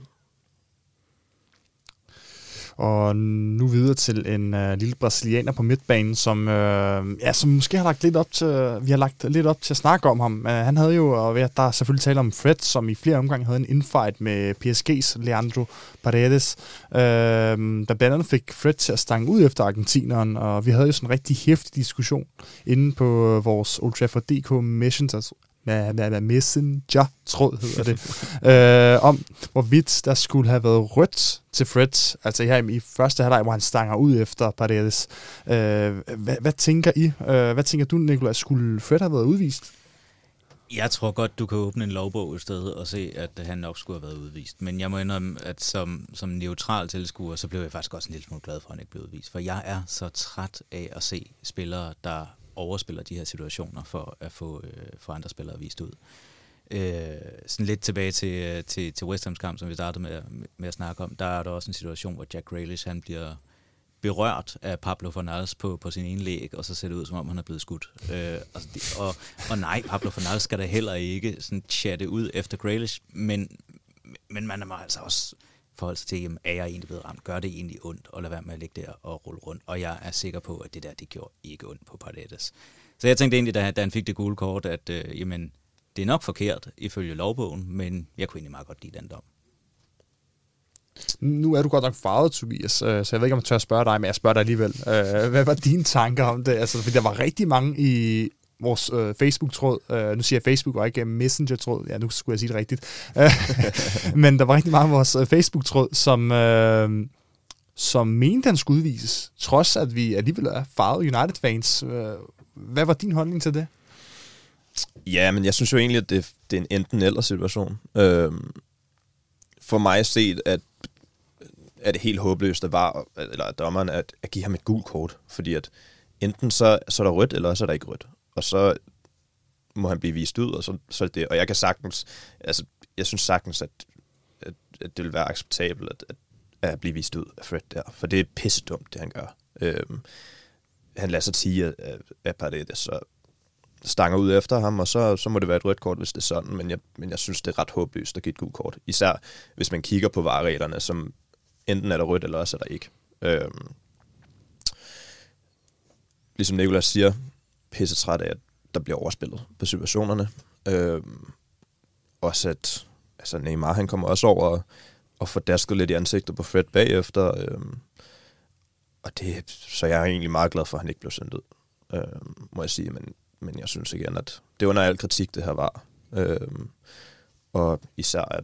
Og nu videre til en øh, lille brasilianer på midtbanen, som, øh, ja, som måske har lagt lidt op til, vi har lagt lidt op til at snakke om ham. Uh, han havde jo, og der er selvfølgelig tale om Fred, som i flere omgange havde en infight med PSG's Leandro Paredes, øh, der blandt andet fik Fred til at stange ud efter argentineren, og vi havde jo sådan en rigtig hæftig diskussion inde på vores Old Trafford DK Messenger, med, med, med Messenger-tråd, hedder det, øh, om hvorvidt der skulle have været rødt til Fred, altså her i første halvleg, hvor han stanger ud efter Paredes. Øh, hvad, hvad tænker I? Øh, hvad tænker du, Nicolai? Skulle Fred have været udvist? Jeg tror godt, du kan åbne en lovbog et sted og se, at han nok skulle have været udvist. Men jeg må indrømme, at som, som neutral tilskuer, så blev jeg faktisk også en lille smule glad for, at han ikke blev udvist. For jeg er så træt af at se spillere, der overspiller de her situationer for at få, øh, for andre spillere vist ud. Øh, sådan lidt tilbage til, øh, til, til West Ham's kamp, som vi startede med, med at snakke om, der er der også en situation, hvor Jack Grealish han bliver berørt af Pablo Fornals på, på sin ene læg, og så ser det ud, som om han er blevet skudt. Øh, og, og, og nej, Pablo Fornals skal da heller ikke sådan chatte ud efter Grealish, men, men man må altså også forholde sig til, jamen, er jeg egentlig blevet ramt? Gør det egentlig ondt? Og lade være med at ligge der og rulle rundt. Og jeg er sikker på, at det der, det gjorde ikke ondt på Paredes. Så jeg tænkte egentlig, da, da han fik det gule kort, at øh, jamen, det er nok forkert ifølge lovbogen, men jeg kunne egentlig meget godt lide den dom. Nu er du godt nok farvet, Tobias, øh, så jeg ved ikke, om jeg tør at spørge dig, men jeg spørger dig alligevel. Øh, hvad var dine tanker om det? Altså, fordi der var rigtig mange i vores øh, Facebook-tråd, øh, nu siger jeg Facebook og ikke Messenger-tråd, ja, nu skulle jeg sige det rigtigt, men der var rigtig meget af vores øh, Facebook-tråd, som, øh, som mente, han skulle udvises, trods at vi alligevel er farvet United-fans. Øh, hvad var din holdning til det? Ja, men jeg synes jo egentlig, at det, det er en enten-eller situation. Øh, for mig set, at er det helt håbløst, at, var, eller at dommeren at, at give ham et gult kort, fordi at enten så, så er der rødt, eller så er der ikke rødt og så må han blive vist ud, og så, så er det. Og jeg kan sagtens, altså, jeg synes sagtens, at, at, at det vil være acceptabelt at, at, at blive vist ud af Fred der, for det er pisse dumt, det han gør. Øhm, han lader sig sige, at, at Paredes så stanger ud efter ham, og så, så må det være et rødt kort, hvis det er sådan, men jeg, men jeg synes, det er ret håbløst at give et gult kort. Især hvis man kigger på varereglerne, som enten er der rødt, eller også er der ikke. Øhm, ligesom Nicolas siger, pisse træt af, at der bliver overspillet på situationerne. Øh, også at altså Neymar, han kommer også over og, og får dasket lidt i ansigtet på Fred bagefter. Øh, og det, så jeg er egentlig meget glad for, at han ikke blev sendt ud, øh, må jeg sige. Men, men jeg synes igen, at det under al kritik, det her var. Øh, og især, at,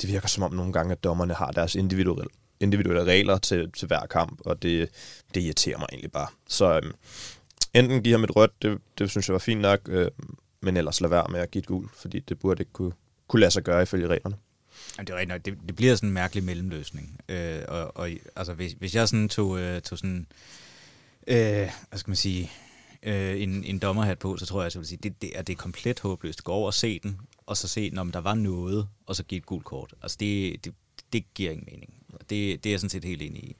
det virker som om nogle gange, at dommerne har deres individuelle, individuelle regler til, til hver kamp, og det, det irriterer mig egentlig bare. Så øhm, enten give ham et rødt, det, det synes jeg var fint nok, øh, men ellers lade være med at give et gul, fordi det burde ikke kunne, kunne lade sig gøre ifølge reglerne. Jamen, det, er rigtigt, det, det bliver sådan en mærkelig mellemløsning. Øh, og, og altså, hvis, hvis jeg sådan tog, øh, tog sådan, øh, hvad skal man sige, øh, en, en dommerhat på, så tror jeg, at jeg vil sige, det, det, er, det er komplet håbløst. Gå over og se den, og så se, om der var noget, og så give et gult kort. Altså, det, det, det giver ingen mening. Det, det er jeg sådan set helt enig i.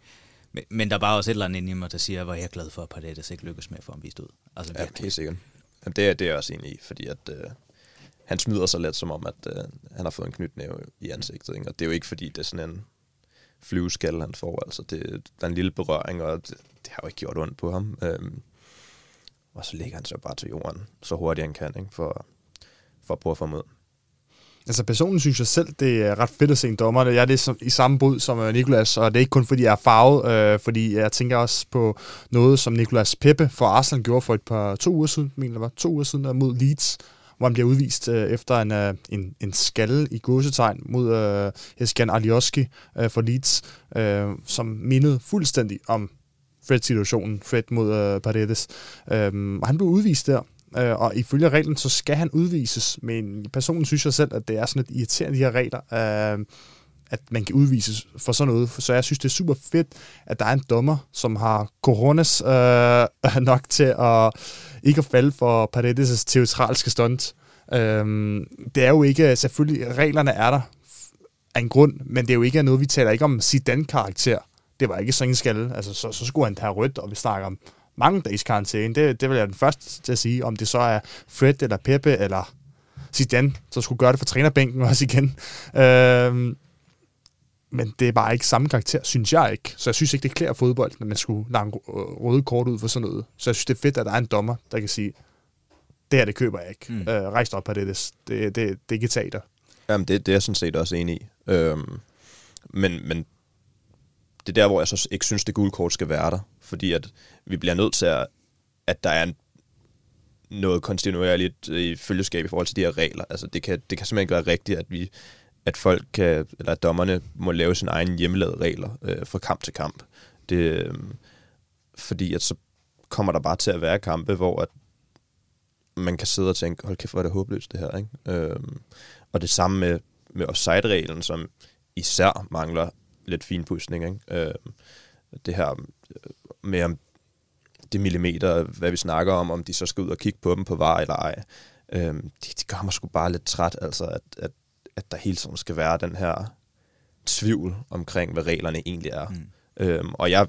Men, men der er bare også et eller andet inde i mig, der siger, hvor jeg er glad for, at Paredes ikke lykkes med at få ham vist ud. Altså, ja, helt sikkert. Jamen, det, er, det er jeg også enig i, fordi at, øh, han smider sig let, som om, at øh, han har fået en knytnæve i ansigtet. Ikke? Og det er jo ikke, fordi det er sådan en flyveskal, han får. Altså, det, der er en lille berøring, og det, det har jo ikke gjort ondt på ham. Øhm, og så ligger han så bare til jorden, så hurtigt han kan, ikke? For, for at prøve at få mod. Altså personen synes jeg selv, det er ret fedt at se en dommer. Jeg er det i samme båd som øh, Nikolas, og det er ikke kun fordi jeg er farvet, øh, fordi jeg tænker også på noget, som Nikolas Peppe for Arsenal gjorde for et par to uger siden, mener var to uger siden, øh, mod Leeds, hvor han bliver udvist øh, efter en, øh, en, en skalle i godsetegn mod øh, Heskan Alioski øh, for Leeds, øh, som mindede fuldstændig om Fred-situationen, Fred mod øh, Paredes. Øh, og han blev udvist der, øh, og ifølge reglen, så skal han udvises, men personen synes jeg selv, at det er sådan lidt irriterende, de her regler, øh, at man kan udvises for sådan noget. Så jeg synes, det er super fedt, at der er en dommer, som har coronas øh, nok til at ikke at falde for Paredes' teatralske stunt. Øh, det er jo ikke, selvfølgelig, reglerne er der af en grund, men det er jo ikke noget, vi taler ikke om Zidane-karakter. Det var ikke sådan en skalle. Altså, så, så skulle han tage rødt, og vi snakker om mange dages karantæne. Det, det vil jeg den første til at sige, om det så er Fred eller Pepe eller Zidane, så skulle gøre det for trænerbænken også igen. Øh, men det er bare ikke samme karakter, synes jeg ikke. Så jeg synes ikke, det klæder fodbold, når man skulle lade røde kort ud for sådan noget. Så jeg synes, det er fedt, at der er en dommer, der kan sige, det her, det køber jeg ikke. Mm. Øh, rejs op på det, det, det, det, det er ikke teater. Jamen, det, det er jeg sådan set også enig i. Øhm, men, men det er der, hvor jeg så ikke synes, det gule kort skal være der. Fordi at vi bliver nødt til, at, at der er en, noget kontinuerligt øh, i følgeskab i forhold til de her regler. Altså, det kan, det kan simpelthen ikke være rigtigt, at vi at folk kan, eller at dommerne må lave sin egen hjemmelavede regler øh, fra kamp til kamp. Det, øh, fordi at så kommer der bare til at være kampe, hvor at man kan sidde og tænke, hold kæft, hvor er det håbløst det her. Ikke? Øh, og det samme med, med offside-reglen, som især mangler lidt finpudsning. Ikke? Øh, det her øh, med om det millimeter, hvad vi snakker om, om de så skal ud og kigge på dem på var eller ej. Øh, det, det gør mig sgu bare lidt træt, altså at, at at der hele tiden skal være den her tvivl omkring, hvad reglerne egentlig er. Mm. Øhm, og jeg,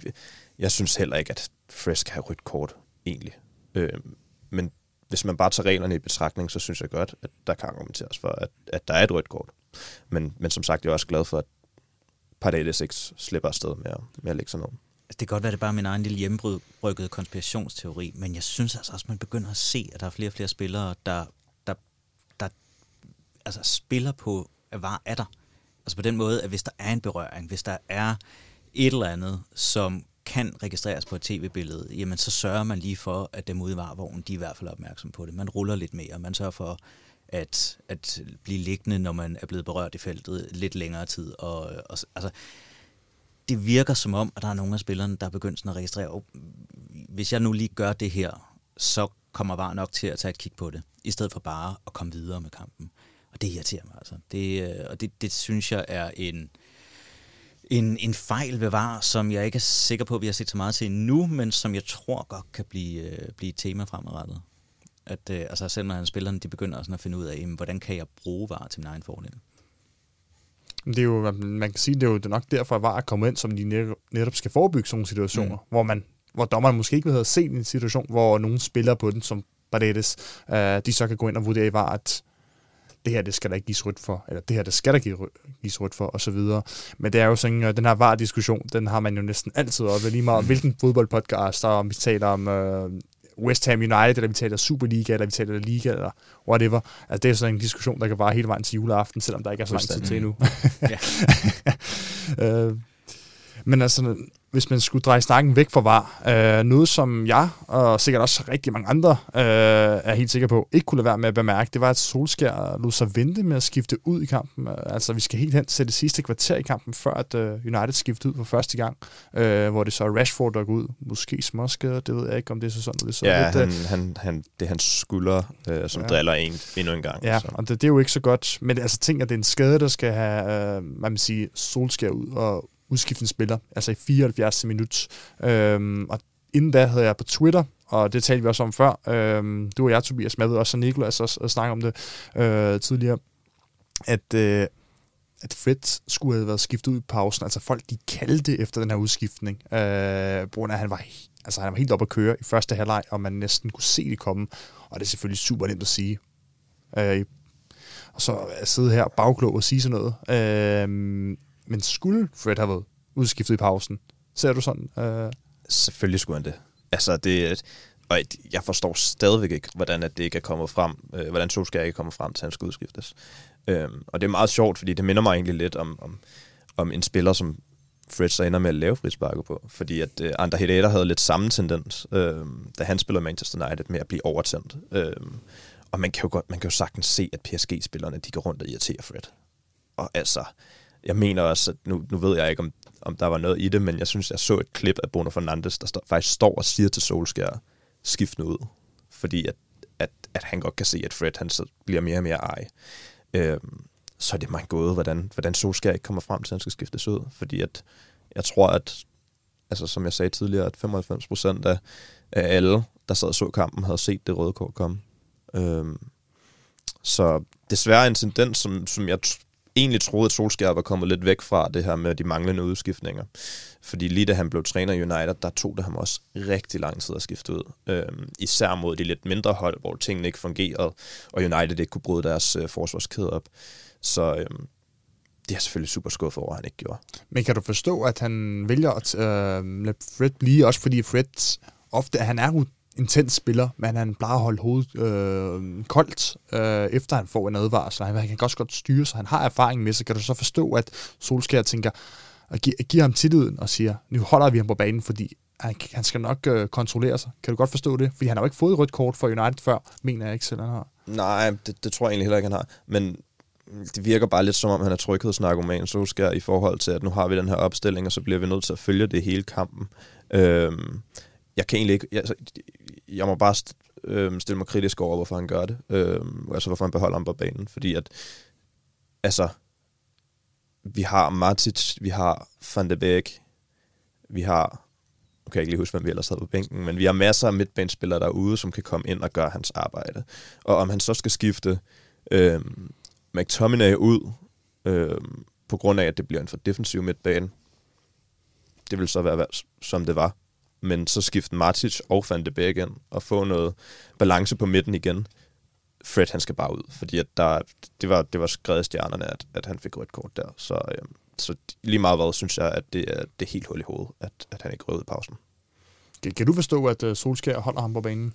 jeg synes heller ikke, at Fresh kan have rødt kort, egentlig. Øhm, men hvis man bare tager reglerne i betragtning, så synes jeg godt, at der kan argumenteres for, at, at der er et rødt kort. Men, men som sagt, jeg er også glad for, at Paredes ikke slipper afsted med at, med at lægge sådan noget. Altså, det kan godt være, det er bare min egen lille hjemmebrygget konspirationsteori, men jeg synes altså også, at man begynder at se, at der er flere og flere spillere, der altså spiller på, at var er der. Altså på den måde, at hvis der er en berøring, hvis der er et eller andet, som kan registreres på et tv-billede, jamen så sørger man lige for, at dem ude i varvognen, de er i hvert fald opmærksom på det. Man ruller lidt mere, man sørger for at, at blive liggende, når man er blevet berørt i feltet lidt længere tid. Og, og, altså, det virker som om, at der er nogle af spillerne, der er begyndt sådan at registrere, oh, hvis jeg nu lige gør det her, så kommer var nok til at tage et kig på det, i stedet for bare at komme videre med kampen. Og det irriterer mig altså. Det, øh, og det, det synes jeg er en, en, en fejl ved VAR, som jeg ikke er sikker på, at vi har set så meget til nu, men som jeg tror godt kan blive, øh, blive et tema fremadrettet. At, øh, altså selv når spillerne de begynder sådan at finde ud af, jamen, hvordan kan jeg bruge VAR til min egen fordel. Det er jo, man kan sige, det er jo nok derfor, at VAR er kommet ind, som de netop skal forebygge sådan nogle situationer, mm. hvor man hvor dommeren måske ikke vil have set en situation, hvor nogen spiller på den, som Paredes, uh, de så kan gå ind og vurdere i VAR, at det her, det skal der ikke gives rødt for, eller det her, det skal der gives rødt for, og så videre. Men det er jo sådan, at den her var-diskussion, den har man jo næsten altid op, lige meget hvilken fodboldpodcast, der om vi taler om uh, West Ham United, eller vi taler Superliga, eller vi taler Liga, eller whatever. Altså, det er sådan en diskussion, der kan vare hele vejen til juleaften, selvom der ikke er så lang tid til endnu. uh, Men altså, hvis man skulle dreje snakken væk fra VAR, øh, noget som jeg, og sikkert også rigtig mange andre, øh, er helt sikker på, ikke kunne lade være med at bemærke, det var, at Solskær lod sig vente med at skifte ud i kampen. Altså, vi skal helt hen til det sidste kvarter i kampen, før at øh, United skiftede ud for første gang, øh, hvor det så er Rashford, der går ud. Måske småskader, det ved jeg ikke, om det er så sådan. Det så ja, lidt, han, øh, han, han, det er hans skulder, øh, som Ja. driller en endnu en gang. Ja, så. og det, det er jo ikke så godt. Men altså, tænk, at det er en skade, der skal have, øh, man vil sige, Solskær ud og udskifte en spiller, altså i 74 minut. Øhm, og inden da havde jeg på Twitter, og det talte vi også om før, øhm, du og jeg, Tobias, med også, og Nikolas også, og snakke om det øh, tidligere, at, øh, at Fred skulle have været skiftet ud i pausen. Altså folk, de kaldte efter den her udskiftning, øh, på grund af, at han var, altså, han var helt oppe at køre i første halvleg, og man næsten kunne se det komme. Og det er selvfølgelig super nemt at sige. Øh, og så at sidde her bagklog og sige sådan noget. Øh, men skulle Fred have været udskiftet i pausen? Ser du sådan? Øh, Selvfølgelig skulle han det. Altså, det, og jeg forstår stadigvæk ikke, hvordan at det ikke er kommet frem, øh, hvordan Solskjaer ikke er kommet frem til, at han skal udskiftes. Øhm, og det er meget sjovt, fordi det minder mig egentlig lidt om, om, om en spiller, som Fred så ender med at lave frisparket på. Fordi at øh, Ander Herrera havde lidt samme tendens, øh, da han spillede Manchester United, med at blive overtændt. Øh, og man kan, jo godt, man kan jo sagtens se, at PSG-spillerne, de går rundt og irriterer Fred. Og altså, jeg mener også, at nu, nu ved jeg ikke, om, om der var noget i det, men jeg synes, jeg så et klip af Bruno Fernandes, der st- faktisk står og siger til Solskjaer, skift nu ud. Fordi at, at, at han godt kan se, at Fred han så bliver mere og mere ej. Øhm, så er det meget gået, hvordan, hvordan Solskjaer ikke kommer frem til, at han skal skiftes ud. Fordi at jeg tror, at altså som jeg sagde tidligere, at 95 procent af, af alle, der sad og så kampen, havde set det røde kort komme. Øhm, så desværre en tendens, som, som jeg t- egentlig troede, at Solskjaer var kommet lidt væk fra det her med de manglende udskiftninger. Fordi lige da han blev træner i United, der tog det ham også rigtig lang tid at skifte ud. Øhm, især mod de lidt mindre hold, hvor tingene ikke fungerede, og United ikke kunne bryde deres øh, forsvarskæde op. Så øhm, det er selvfølgelig super skuffet over, at han ikke gjorde. men kan du forstå, at han vælger at øh, lade Fred blive, også fordi Fred ofte, han er intens spiller, men han plejer at holde hovedet øh, koldt, øh, efter han får en advarsel. Han, han kan også godt styre sig, han har erfaring med sig. Kan du så forstå, at Solskjaer tænker, at give, ham tilliden og siger, nu holder vi ham på banen, fordi han, han skal nok øh, kontrollere sig. Kan du godt forstå det? Fordi han har jo ikke fået et rødt kort for United før, mener jeg ikke selv, han har. Nej, det, det tror jeg egentlig heller ikke, han har. Men det virker bare lidt som om, han er tryghedsnarkoman, Solskjaer, i forhold til, at nu har vi den her opstilling, og så bliver vi nødt til at følge det hele kampen. Øhm, jeg kan egentlig ikke... Jeg, altså, jeg må bare st- øh, stille mig kritisk over, hvorfor han gør det. Øh, altså, hvorfor han beholder ham på banen. Fordi at... Altså... Vi har Matic, vi har Van de Beek, vi har... Nu kan jeg ikke lige huske, hvem vi ellers havde på bænken, men vi har masser af midtbanespillere derude, som kan komme ind og gøre hans arbejde. Og om han så skal skifte øh, McTominay ud, øh, på grund af, at det bliver en for defensiv midtbane, det vil så være, som det var. Men så skifte Matic og Van de Beek ind, og få noget balance på midten igen. Fred, han skal bare ud, fordi at der, det, var, det var skrevet i stjernerne, at, at han fik rødt kort der. Så, øhm, så lige meget hvad, synes jeg, at det er, det er helt hul i hovedet, at, at han ikke rød ud i pausen. Kan, kan du forstå, at øh, Solskjaer holder ham på banen?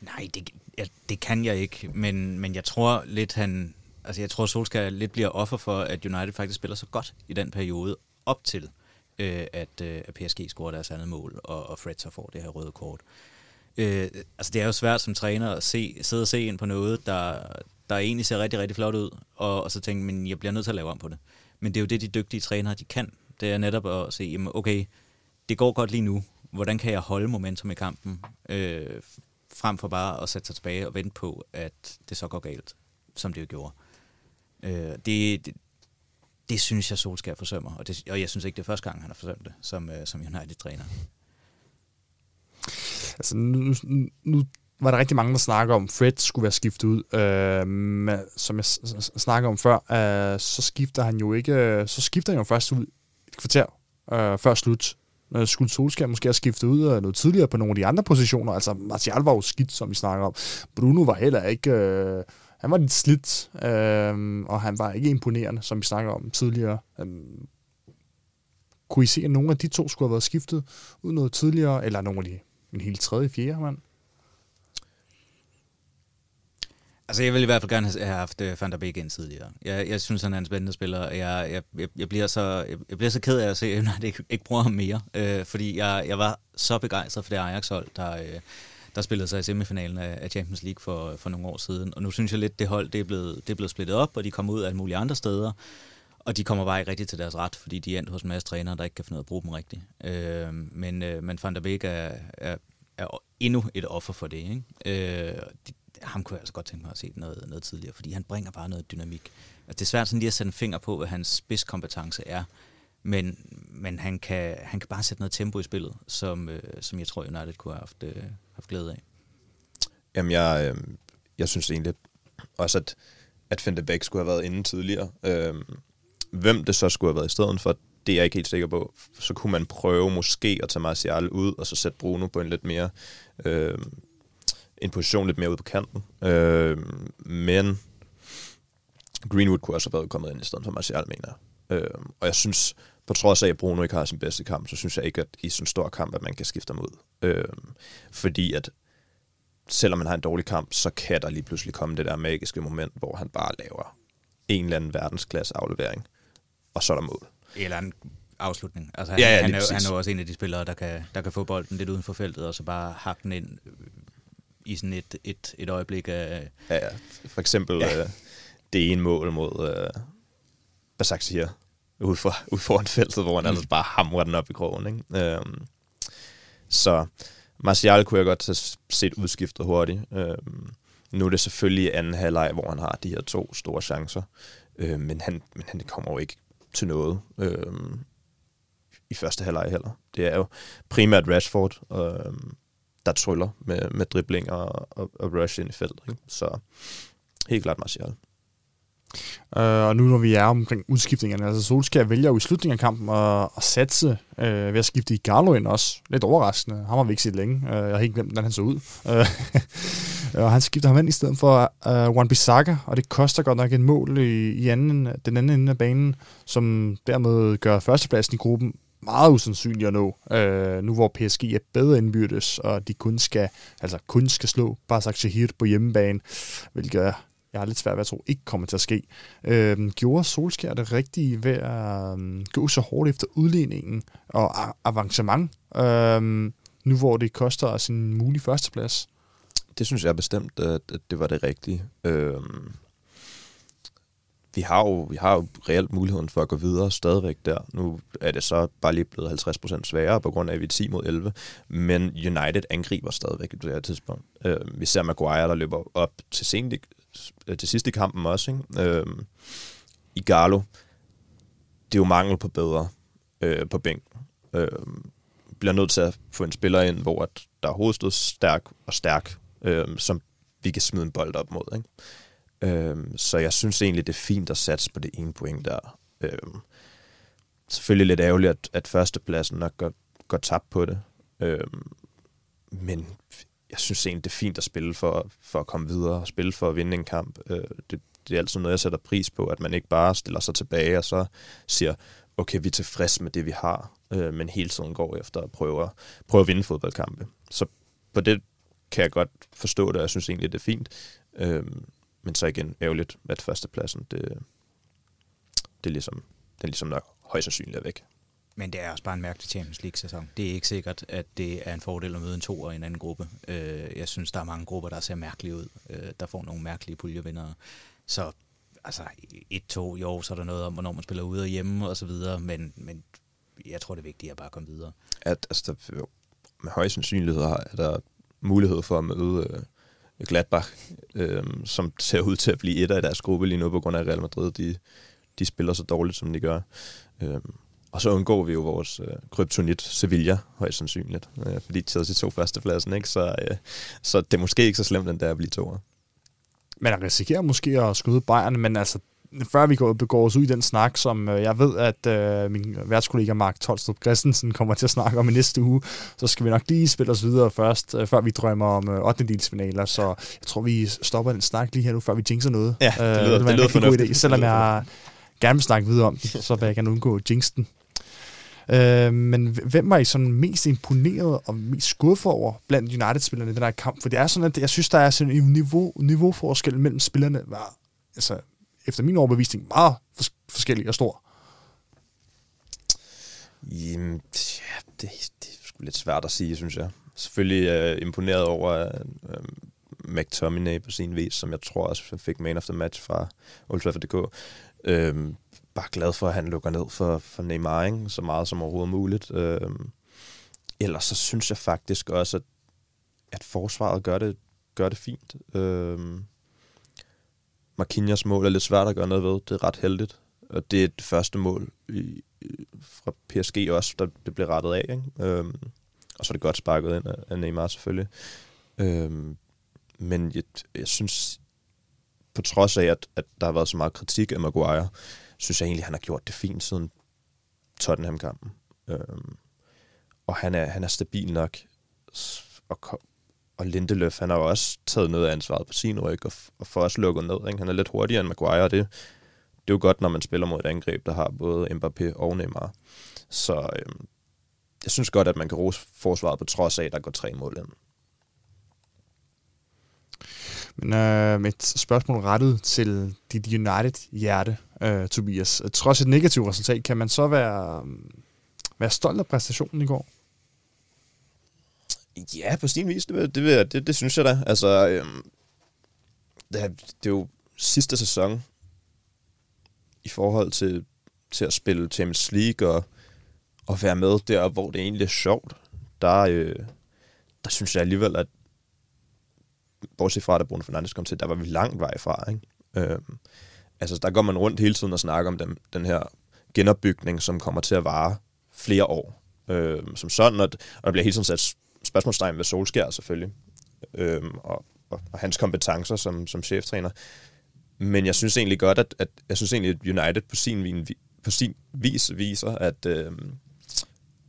Nej, det, ja, det kan jeg ikke, men, men jeg tror lidt, han... Altså, jeg tror, Solskjaer lidt bliver offer for, at United faktisk spiller så godt i den periode op til, øh, at, øh, at PSG scorer deres andet mål, og, og Fred så får det her røde kort. Øh, altså, det er jo svært som træner at se, sidde og se ind på noget, der, der egentlig ser rigtig, rigtig flot ud, og, og så tænke, men jeg bliver nødt til at lave om på det. Men det er jo det, de dygtige trænere, de kan. Det er netop at se, jamen, okay, det går godt lige nu. Hvordan kan jeg holde momentum i kampen? Øh, frem for bare at sætte sig tilbage og vente på, at det så går galt, som det jo gjorde. Øh, det, det, det synes jeg, Solskjaer forsømmer, og, det, og jeg synes ikke, det er første gang, han har forsømt det som, øh, som United-træner. Altså, nu, nu, var der rigtig mange, der snakker om, Fred skulle være skiftet ud. Øh, som jeg snakker om før, øh, så skifter han jo ikke, øh, så skifter han jo først ud et kvarter øh, før slut. Øh, skulle Solskjaer måske have skiftet ud øh, noget tidligere på nogle af de andre positioner. Altså, Martial var jo skidt, som vi snakker om. Bruno var heller ikke... Øh, han var lidt slidt, øh, og han var ikke imponerende, som vi snakker om tidligere. Øh, kunne I se, at nogle af de to skulle have været skiftet ud noget tidligere, eller nogle af de en helt tredje, fjerde mand? Altså, jeg vil i hvert fald gerne have haft øh, Van der Beek ind tidligere. Jeg, jeg synes, han er en spændende spiller. Jeg, jeg, jeg, bliver, så, jeg, jeg bliver så ked af at se, at jeg ikke, ikke bruger ham mere. Øh, fordi jeg, jeg var så begejstret for det Ajax-hold, der, øh, der spillede sig i semifinalen af, Champions League for, for nogle år siden. Og nu synes jeg lidt, det hold det er, blevet, det er blevet splittet op, og de kommer ud af alle mulige andre steder. Og de kommer bare ikke rigtigt til deres ret, fordi de er endt hos en masse trænere, der ikke kan finde ud af at bruge dem rigtigt. Øh, men, øh, men Van der Beek er, er, er endnu et offer for det. Ikke? Øh, de, ham kunne jeg altså godt tænke mig at se noget, noget tidligere, fordi han bringer bare noget dynamik. Altså, det er svært sådan lige at sætte en finger på, hvad hans spidskompetence er, men, men han, kan, han kan bare sætte noget tempo i spillet, som, øh, som jeg tror, United kunne have haft, øh, haft glæde af. Jamen, jeg, øh, jeg synes egentlig også, at, at Fente Beck skulle have været inde tidligere. Øh, hvem det så skulle have været i stedet for, det er jeg ikke helt sikker på. Så kunne man prøve måske at tage Martial ud, og så sætte Bruno på en lidt mere... Øh, en position lidt mere ud på kanten. Øh, men Greenwood kunne også have været kommet ind i stedet for Martial, mener jeg. Øh, og jeg synes, på trods af, at Bruno ikke har sin bedste kamp, så synes jeg ikke, at i sådan en stor kamp, at man kan skifte ham ud. Øh, fordi at selvom man har en dårlig kamp, så kan der lige pludselig komme det der magiske moment, hvor han bare laver en eller anden verdensklasse aflevering, og så er der mål. Eller en afslutning. Altså, han, ja, ja, han, er, han er også en af de spillere, der kan, der kan få bolden lidt uden for feltet, og så bare hakke den ind i sådan et, et, et øjeblik af... Ja, ja. For eksempel ja. øh, det ene mål mod øh, Basak siger, ude, for, ude foran feltet, hvor han mm. altså bare hamrer den op i krogen. Ikke? Øhm, så Martial kunne jeg godt have set udskiftet hurtigt. Øhm, nu er det selvfølgelig anden halvleg, hvor han har de her to store chancer. Øh, men, han, men han kommer jo ikke til noget øh, i første halvleg heller. Det er jo primært Rashford, øh, der tryller med, med dribling og, og, og rush ind i feltet. Ikke? Så helt klart Martial. Uh, og nu når vi er omkring udskiftningerne, altså Solskjaer vælger jo i slutningen af kampen at, at satse uh, ved at skifte i Garlo ind også. Lidt overraskende. Ham har vi ikke set længe. Uh, jeg har helt glemt, hvordan han så ud. Uh, og han skifter ham ind i stedet for uh, Juan Bissaka, og det koster godt nok en mål i, i anden, den anden ende af banen, som dermed gør førstepladsen i gruppen meget usandsynlig at nå, øh, nu hvor PSG er bedre indbyrdes, og de kun skal, altså kun skal slå Basak Shahir på hjemmebane, hvilket jeg har lidt svært ved at tro ikke kommer til at ske. Øh, gjorde Solskjaer det rigtige ved at øh, gå så hårdt efter udligningen og avancement, øh, nu hvor det koster os en mulig førsteplads? Det synes jeg bestemt, at det var det rigtige. Øh, vi har jo, vi har jo reelt muligheden for at gå videre stadigvæk der. Nu er det så bare lige blevet 50% sværere på grund af, at vi er 10 mod 11. Men United angriber stadigvæk på det her tidspunkt. Øh, vi ser Maguire, der løber op til, sent, Øh, til sidst i kampen også. Ikke? Øh, Galo. det er jo mangel på bedre øh, på bænken. Øh, bliver nødt til at få en spiller ind, hvor at der er hovedstød stærk og stærk, øh, som vi kan smide en bold op mod. Ikke? Øh, så jeg synes egentlig, det er fint at satse på det ene point der. Øh, selvfølgelig lidt ærgerligt, at, at førstepladsen nok går, går tabt på det. Øh, men jeg synes egentlig, det er fint at spille for, for at komme videre, og spille for at vinde en kamp. Øh, det, det er altid noget, jeg sætter pris på, at man ikke bare stiller sig tilbage og så siger, okay, vi er tilfredse med det, vi har, øh, men hele tiden går efter at prøve, prøve at vinde fodboldkampe. Så på det kan jeg godt forstå det, og jeg synes egentlig, det er fint. Øh, men så igen ærgerligt, at førstepladsen, det, det er ligesom, den er ligesom nok højst sandsynligt er væk. Men det er også bare en mærkelig Champions League-sæson. Det er ikke sikkert, at det er en fordel at møde en to og en anden gruppe. Øh, jeg synes, der er mange grupper, der ser mærkelige ud. Øh, der får nogle mærkelige puljevindere. Så altså, et-to, jo, så er der noget om, hvornår man spiller ude og hjemme og så videre, men, men jeg tror, det er vigtigt at bare komme videre. At, altså, der, jo, med høj sandsynlighed er der mulighed for at møde øh, Gladbach, øh, som ser ud til at blive et af deres gruppe lige nu, på grund af Real Madrid, de, de spiller så dårligt, som de gør. Øh, og så undgår vi jo vores øh, kryptonit Sevilla, højst sandsynligt, øh, fordi Chelsea tog førstepladsen, ikke? Så, øh, så det er måske ikke så slemt, den der at blive toer. Men der risikerer måske at skyde Bayern, men altså før vi går, begår os ud i den snak, som øh, jeg ved, at øh, min værtskollega Mark Tolstrup Christensen kommer til at snakke om i næste uge, så skal vi nok lige spille os videre først, øh, før vi drømmer om øh, 8. finaler. Så jeg tror, vi stopper den snak lige her nu, før vi jinxer noget. Ja, det lyder, øh, det, det lyder fornuftigt. Idé. Selvom jeg gerne vil snakke videre om det, så vil jeg gerne undgå jinxen. Øh, men hvem var I sådan mest imponeret og mest skuffet over blandt United-spillerne i den her kamp? For det er sådan, at jeg synes, der er sådan en niveau, niveauforskel mellem spillerne, var altså, efter min overbevisning meget fors- forskellig og stor. Jamen, ja, det, det er sgu lidt svært at sige, synes jeg. Selvfølgelig uh, imponeret over uh, McTominay på sin vis, som jeg tror også fik man of the match fra Old Trafford.dk. Uh, øhm, bare glad for, at han lukker ned for, for Neymar, ikke? så meget som overhovedet muligt. Uh, ellers så synes jeg faktisk også, at, at forsvaret gør det, gør det fint. Uh, Marquinhos mål er lidt svært at gøre noget ved. Det er ret heldigt. Og det er det første mål i, fra PSG også, der det blev rettet af. Ikke? Øhm, og så er det godt sparket ind af, af Neymar selvfølgelig. Øhm, men jeg, jeg synes, på trods af, at, at der har været så meget kritik af Maguire, synes jeg egentlig, han har gjort det fint siden Tottenham-kampen. Øhm, og han er, han er stabil nok. Og, og Lindeløf, han har jo også taget noget af ansvaret på sin ryg, og, og for os lukket ned. Ikke? Han er lidt hurtigere end Maguire, og det, det er jo godt, når man spiller mod et angreb, der har både Mbappé og Neymar. Så øhm, jeg synes godt, at man kan rose forsvaret på trods af, at der går tre mål ind. Men øh, mit spørgsmål rettet til dit United-hjerte, øh, Tobias. Trods et negativt resultat, kan man så være, mm, være stolt af præstationen i går? Ja, på sin vis, det, det, det, det synes jeg da. Altså, øhm, det, er, det er jo sidste sæson i forhold til, til at spille Champions League og, og være med der, hvor det egentlig er sjovt. Der, øh, der synes jeg alligevel, at bortset fra, da Bruno Fernandes kom til, der var vi langt vej fra. Ikke? Øhm, altså, der går man rundt hele tiden og snakker om den, den her genopbygning, som kommer til at vare flere år. Øh, som sådan, og, og der bliver hele tiden sat spørgsmålstegn ved Solskjær selvfølgelig, øh, og, og, og hans kompetencer som, som cheftræner. Men jeg synes egentlig godt, at, at jeg synes egentlig, at United på sin, på sin vis viser, at, øh,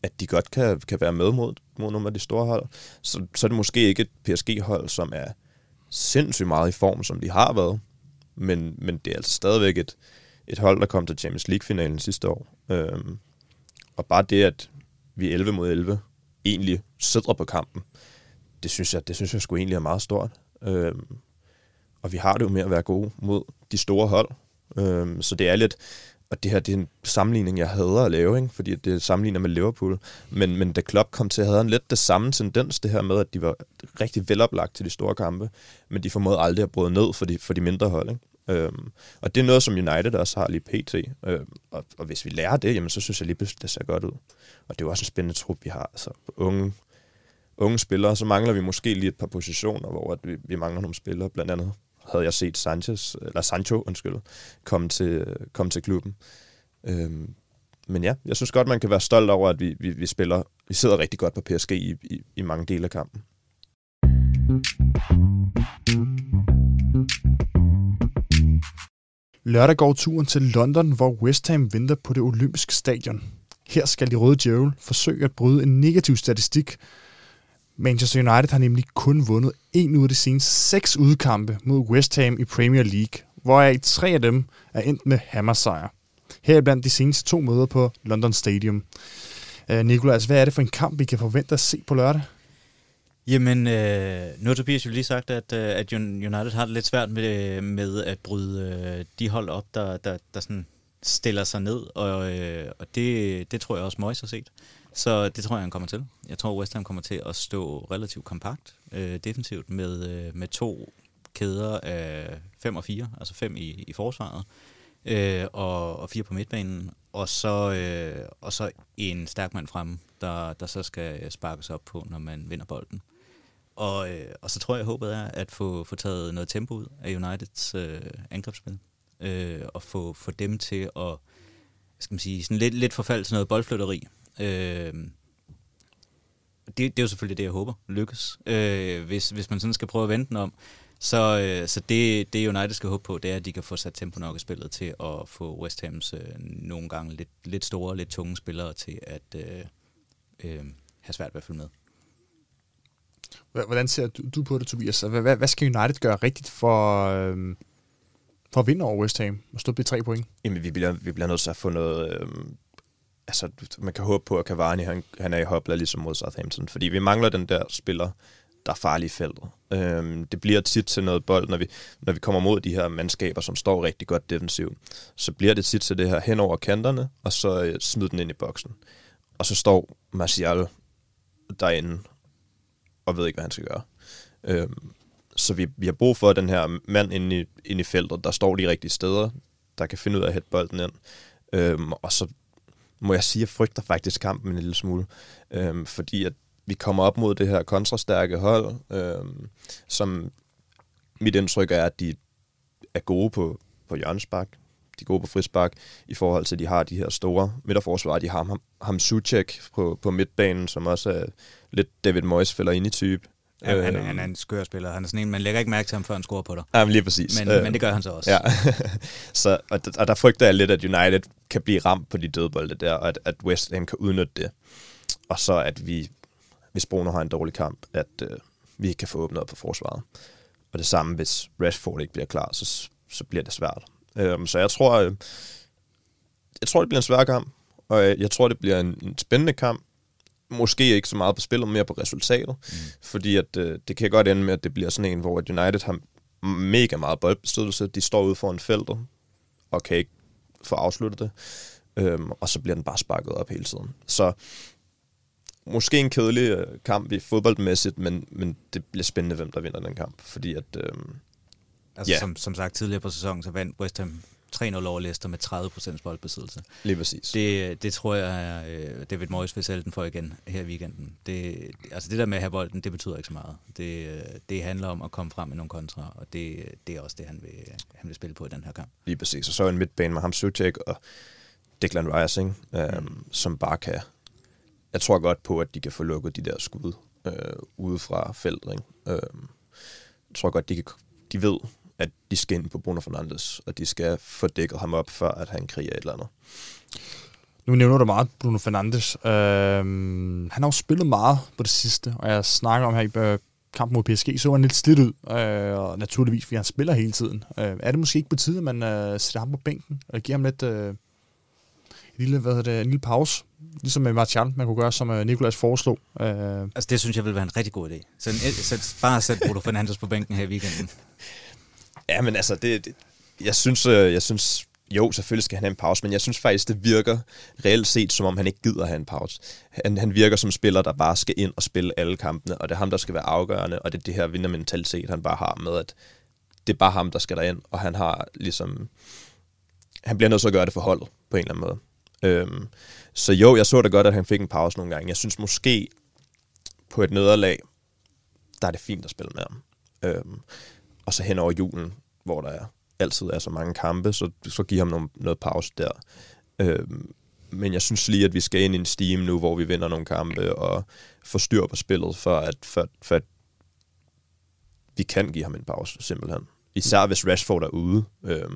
at de godt kan, kan være med mod, mod nogle af de store hold. Så, så er det måske ikke et PSG-hold, som er sindssygt meget i form, som de har været. Men, men det er altså stadigvæk et, et hold, der kom til Champions League-finalen sidste år. Øhm, og bare det, at vi 11 mod 11, egentlig sidder på kampen, det synes jeg, det synes jeg sgu egentlig er meget stort. Øhm, og vi har det jo med at være gode mod de store hold. Øhm, så det er lidt, og det her det er en sammenligning, jeg hader at lave, ikke? fordi det sammenligner med Liverpool. Men, men da Klopp kom til, havde han lidt det samme tendens, det her med, at de var rigtig veloplagt til de store kampe, men de formåede aldrig at bryde ned for de, for de mindre hold. Ikke? Øhm, og det er noget, som United også har lige pt. Øhm, og, og hvis vi lærer det, jamen, så synes jeg lige pludselig, det ser godt ud. Og det er jo også en spændende trup, vi har. Altså, unge, unge spillere, så mangler vi måske lige et par positioner, hvor at vi, vi mangler nogle spillere. Blandt andet havde jeg set Sanchez, eller Sancho, undskyld, komme til, komme til klubben. Øhm, men ja, jeg synes godt, man kan være stolt over, at vi, vi, vi spiller, vi sidder rigtig godt på PSG i, i, i mange dele af kampen. Lørdag går turen til London, hvor West Ham venter på det olympiske stadion. Her skal de røde djævel forsøge at bryde en negativ statistik. Manchester United har nemlig kun vundet en ud af de seneste seks udkampe mod West Ham i Premier League, hvoraf tre af dem er endt med hammersejr. Her blandt de seneste to møder på London Stadium. Øh, uh, Nikolas, hvad er det for en kamp, vi kan forvente at se på lørdag? Jamen, øh, nu har Tobias jo lige sagt, at, øh, at United har det lidt svært med, øh, med at bryde øh, de hold op, der, der, der sådan stiller sig ned, og, øh, og det, det tror jeg også Moyes har set. Så det tror jeg, han kommer til. Jeg tror, West Ham kommer til at stå relativt kompakt øh, defensivt med, øh, med to kæder af 5 og 4, altså 5 i, i forsvaret, øh, og, og fire på midtbanen, og så, øh, og så en stærk mand frem, der, der så skal sparkes op på, når man vinder bolden. Og, øh, og så tror jeg, håbet er at få, få taget noget tempo ud af Uniteds øh, angrebsspil, øh, og få, få dem til at skal man sige, sådan lidt, lidt forfald til noget boldflytteri. Øh, det, det er jo selvfølgelig det, jeg håber lykkes. Øh, hvis, hvis man sådan skal prøve at vente den om, så, øh, så det, det United skal håbe på, det er, at de kan få sat tempo nok i spillet til at få West Hams øh, nogle gange lidt, lidt store, lidt tunge spillere til at øh, øh, have svært ved at følge med. Hvordan ser du, du på det, Tobias? Hvad, hvad, hvad skal United gøre rigtigt for, øh, for at vinde over West Ham og stå på tre point? Jamen, vi bliver, vi bliver nødt til at få noget... Øh, altså, man kan håbe på, at Cavani han, han er i hopla ligesom mod Southampton, fordi vi mangler den der spiller, der er farlig i feltet. Øhm, det bliver tit til noget bold, når vi, når vi kommer mod de her mandskaber, som står rigtig godt defensivt. Så bliver det tit til det her hen over kanterne, og så øh, smid den ind i boksen. Og så står Martial derinde, og ved ikke, hvad han skal gøre. Øhm, så vi, vi har brug for den her mand inde i, inde i feltet, der står de rigtige steder, der kan finde ud af at hætte bolden ind. Øhm, og så må jeg sige, at jeg frygter faktisk kampen en lille smule. Øhm, fordi at vi kommer op mod det her kontrastærke hold, øhm, som mit indtryk er, at de er gode på, på hjørnespark. De er gode på frispark i forhold til, at de har de her store midterforsvar. De har ham, ham Suchek på, på midtbanen, som også er lidt David Moyes fælder ind i type. Ja, han, han er en skør spiller. Han er sådan en, man lægger ikke mærke til ham, før han scorer på dig. Ja, men lige præcis. Men, øh, men det gør han så også. Ja. så, og, og der frygter jeg lidt, at United kan blive ramt på de dødbolde der, og at, at West Ham kan udnytte det. Og så at vi, hvis Bruno har en dårlig kamp, at øh, vi ikke kan få åbnet op på forsvaret. Og det samme, hvis Rashford ikke bliver klar, så, så bliver det svært. Um, så jeg tror, øh, jeg tror, det bliver en svær kamp, og jeg, jeg tror, det bliver en, en spændende kamp, måske ikke så meget på spillet, mere på resultatet. Mm. Fordi at, øh, det kan godt ende med, at det bliver sådan en, hvor United har mega meget boldbestyrelse. De står ude foran feltet og kan ikke få afsluttet det. Øhm, og så bliver den bare sparket op hele tiden. Så måske en kedelig øh, kamp i fodboldmæssigt, men, men det bliver spændende, hvem der vinder den kamp. Fordi at... Øhm, altså, yeah. som, som sagt tidligere på sæsonen, så vandt West Ham 3-0 over Leicester med 30% boldbesiddelse. Lige præcis. Det, det tror jeg, er øh, David Moyes vil sælge den for igen her i weekenden. Det, altså det der med at have bolden, det betyder ikke så meget. Det, øh, det handler om at komme frem med nogle kontra, og det, det er også det, han vil, han vil spille på i den her kamp. Lige præcis. Og så en midtbane med ham Suchek og Declan Rice, øh, mm. som bare kan... Jeg tror godt på, at de kan få lukket de der skud øh, ude fra feltet. Ikke? Øh, jeg tror godt, de, kan, de ved, at de skal ind på Bruno Fernandes, og de skal få dækket ham op, før at han kriger et eller andet. Nu nævner du meget Bruno Fernandes. Øh, han har jo spillet meget på det sidste, og jeg snakker om her i øh, kampen mod PSG, så han lidt slidt ud, øh, og naturligvis, fordi han spiller hele tiden. Øh, er det måske ikke på tide, at man øh, sætter ham på bænken, og giver ham lidt... Øh, en lille, hvad hedder det, en lille pause, ligesom med Martial, man kunne gøre, som uh, Nikolas foreslog. Uh, altså det synes jeg vil være en rigtig god idé. Så, så bare sæt Bruno Fernandes på bænken her i weekenden. Ja, men altså, det, det, jeg, synes, øh, jeg synes, jo, selvfølgelig skal han have en pause, men jeg synes faktisk, det virker reelt set, som om han ikke gider have en pause. Han, han virker som spiller, der bare skal ind og spille alle kampene, og det er ham, der skal være afgørende, og det er det her vindermentalitet, han bare har med, at det er bare ham, der skal derind, og han har ligesom... Han bliver nødt til at gøre det for holdet, på en eller anden måde. Øhm, så jo, jeg så da godt, at han fik en pause nogle gange. Jeg synes måske, på et nederlag, der er det fint at spille med ham. Øhm, og så hen over julen, hvor der er, altid er så mange kampe, så, så give ham noget, noget pause der. Øh, men jeg synes lige, at vi skal ind i en steam nu, hvor vi vinder nogle kampe og får styr på spillet, for at, for, for at vi kan give ham en pause, simpelthen. Især hvis Rashford er ude. Øh,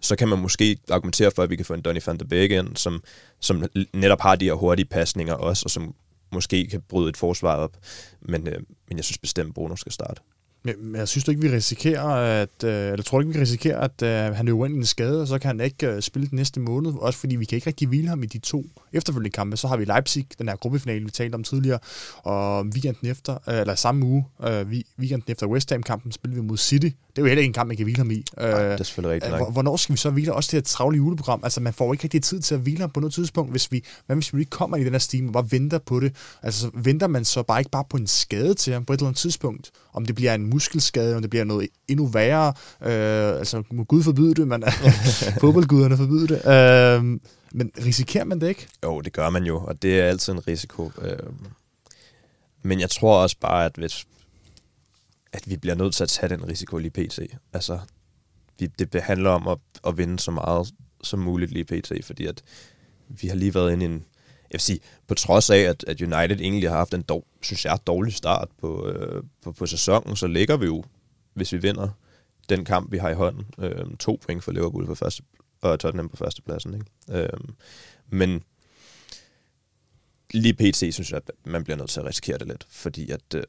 så kan man måske argumentere for, at vi kan få en Donny van de Beek ind, som, som netop har de her hurtige pasninger også, og som måske kan bryde et forsvar op. Men, øh, men jeg synes bestemt, Bruno skal starte. Men jeg synes ikke, vi risikerer, at, øh, eller tror ikke, vi risikerer, at uh, han løber ind i en skade, og så kan han ikke uh, spille den næste måned? Også fordi vi kan ikke rigtig hvile ham i de to efterfølgende kampe. Så har vi Leipzig, den her gruppefinale, vi talte om tidligere, og weekenden efter, uh, eller samme uge, uh, weekenden efter West Ham-kampen, spiller vi mod City. Det er jo heller ikke en kamp, man kan hvile ham i. Nej, det er selvfølgelig rigtigt nok. Hvornår skal vi så hvile? Også det her travle juleprogram. Altså, man får ikke rigtig tid til at hvile ham på noget tidspunkt, hvis vi, hvad hvis vi ikke kommer i den her steam og bare venter på det. Altså, så venter man så bare ikke bare på en skade til ham på et eller andet tidspunkt. Om det bliver en muskelskade, om det bliver noget endnu værre. Øh, altså, må Gud forbyde det, men fodboldguderne forbyde det. Øh, men risikerer man det ikke? Jo, det gør man jo, og det er altid en risiko. Øh, men jeg tror også bare, at hvis at vi bliver nødt til at tage den risiko lige pt. Altså, vi, det handler om at, at vinde så meget som muligt lige pt. Fordi at vi har lige været inde i en, jeg vil sige, på trods af, at, at United egentlig har haft en, dog, synes jeg, dårlig start på, øh, på, på sæsonen, så ligger vi jo, hvis vi vinder den kamp, vi har i hånden, øh, to point for Liverpool på første, og Tottenham på førstepladsen. Ikke? Øh, men lige pt. synes jeg, at man bliver nødt til at risikere det lidt, fordi at øh,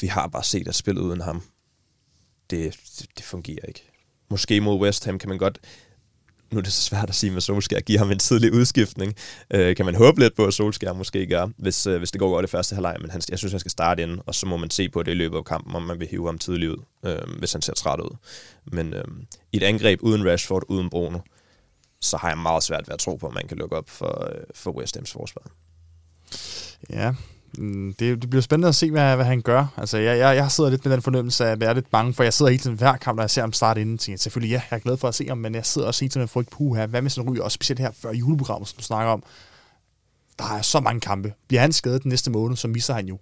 vi har bare set, at spillet uden ham, det, det fungerer ikke. Måske mod West Ham kan man godt nu er det så svært at sige med Solskjaer, give ham en tidlig udskiftning. Øh, kan man håbe lidt på, at Solskjaer måske gør, hvis, øh, hvis det går godt i første halvleg, men han, jeg synes, han skal starte ind, og så må man se på det i løbet af kampen, om man vil hive ham tidligt ud, øh, hvis han ser træt ud. Men øh, i et angreb uden Rashford, uden Bruno, så har jeg meget svært ved at tro på, at man kan lukke op for, øh, for West Ham's forsvar. Ja, Mm, det, det bliver spændende at se, hvad, hvad han gør. Altså, jeg, jeg, jeg sidder lidt med den fornemmelse af at være lidt bange, for jeg sidder hele tiden hver kamp, når jeg ser ham starte inden, tænker selvfølgelig, ja, jeg er glad for at se ham, men jeg sidder også hele tiden med frygt, puha, hvad med sådan ryger, og specielt her før juleprogrammet, som du snakker om. Der er så mange kampe. Bliver han skadet den næste måned, så misser han jo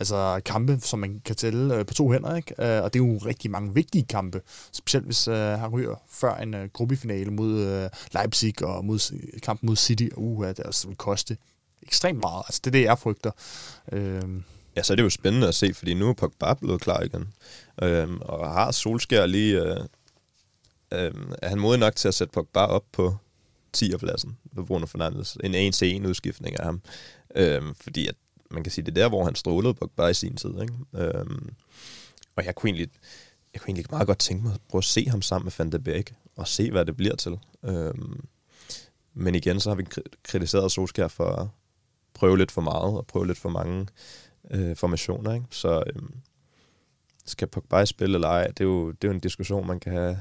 altså kampe, som man kan tælle øh, på to hænder, ikke? Øh, og det er jo rigtig mange vigtige kampe, specielt hvis øh, han ryger før en øh, gruppefinale mod øh, Leipzig og mod, kampen mod City. Uh, det altså vil koste ekstremt meget. Altså det er det, jeg frygter. Øh, Ja, så er det jo spændende at se, fordi nu er Pogba blevet klar igen. Øhm, og har Solskær lige... Øh, øh, er han modig nok til at sætte Pogba op på 10'er-pladsen ved Bruno Fernandes? En 1-1 udskiftning af ham. Øhm, fordi at man kan sige, det er der, hvor han strålede Pogba i sin tid. Ikke? Øhm, og jeg kunne, egentlig, jeg kunne egentlig meget godt tænke mig at prøve at se ham sammen med Van de Beek, og se, hvad det bliver til. Øhm, men igen, så har vi kritiseret Solskjaer for prøve lidt for meget, og prøve lidt for mange øh, formationer. Ikke? Så øh, skal Pogba spille eller ej, det er, jo, det er jo en diskussion, man kan have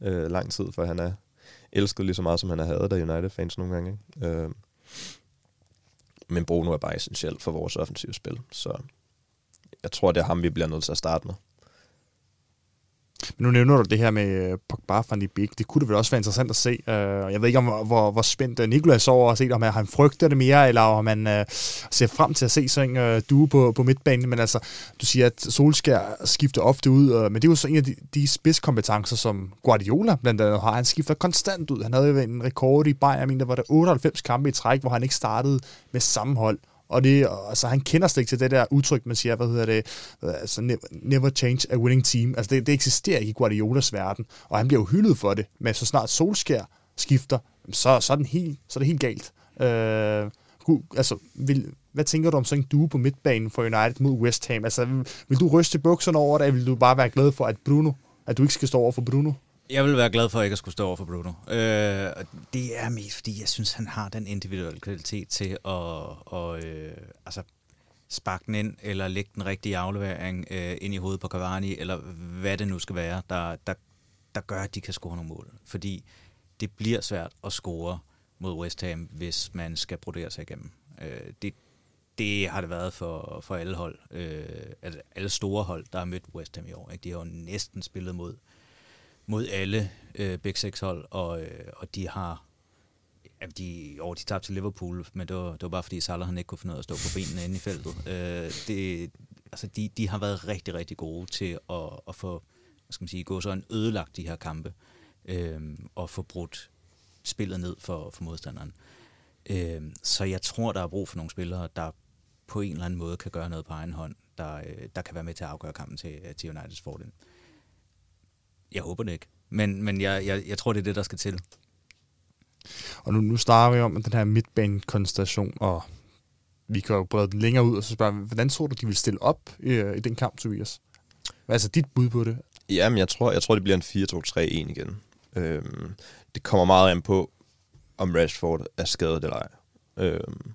øh, lang tid, for han er elsket lige så meget, som han har hadet af United-fans nogle gange. Ikke? Øh, men Bruno er bare essentiel for vores offensive spil, så jeg tror, det er ham, vi bliver nødt til at starte med. Men nu nævner du det her med øh, Pogba van de Beek. Det kunne det vel også være interessant at se. Øh, jeg ved ikke, om hvor, hvor spændt øh, Nicolas Nikolas over at se, om han frygter det mere, eller om han ser frem til at se sådan en due på, på midtbanen. Men altså, du siger, at Solskær skifter ofte ud, men det er jo så en af de, de spidskompetencer, som Guardiola blandt andet har. Han skifter konstant ud. Han havde jo en rekord i Bayern, der var der 98 kampe i træk, hvor han ikke startede med sammenhold. Og det, altså, han kender slet ikke til det der udtryk, man siger, hvad hedder det, øh, altså, never change a winning team. Altså, det, det eksisterer ikke i Guardiolas verden, og han bliver jo hyldet for det. Men så snart Solskær skifter, så, så, er, den helt, så er det helt galt. Øh, altså, vil, hvad tænker du om sådan en due på midtbanen for United mod West Ham? Altså, vil, vil du ryste bukserne over det, eller vil du bare være glad for, at Bruno, at du ikke skal stå over for Bruno? Jeg vil være glad for, at jeg ikke skulle stå over for Bruno. Øh, det er mest, fordi jeg synes, han har den individuelle kvalitet til at, og, øh, altså, sparke den ind, eller lægge den rigtige aflevering øh, ind i hovedet på Cavani, eller hvad det nu skal være, der, der, der gør, at de kan score nogle mål. Fordi det bliver svært at score mod West Ham, hvis man skal brodere sig igennem. Øh, det, det har det været for, for alle hold, øh, altså alle store hold, der har mødt West Ham i år. Ikke? De har jo næsten spillet mod mod alle øh, Big Six hold, og, øh, og de har Ja, de, over de tabte til Liverpool, men det var, det var bare fordi Salah han ikke kunne finde ud af at stå på benene inde i feltet. Øh, det, altså de, de har været rigtig, rigtig gode til at, at få, hvad skal man sige, gå sådan ødelagt de her kampe, øh, og få brudt spillet ned for, for modstanderen. Øh, så jeg tror, der er brug for nogle spillere, der på en eller anden måde kan gøre noget på egen hånd, der, øh, der kan være med til at afgøre kampen til, øh, til Uniteds fordel. Jeg håber det ikke. Men, men jeg, jeg, jeg tror, det er det, der skal til. Og nu, nu starter vi om den her midtbanekonstellation, og vi kan jo brede den længere ud, og så spørge, hvordan tror du, de vil stille op i, i den kamp, Tobias? Hvad er så dit bud på det? Jamen, jeg tror, jeg tror det bliver en 4-2-3-1 igen. Øhm, det kommer meget an på, om Rashford er skadet eller ej. Øhm,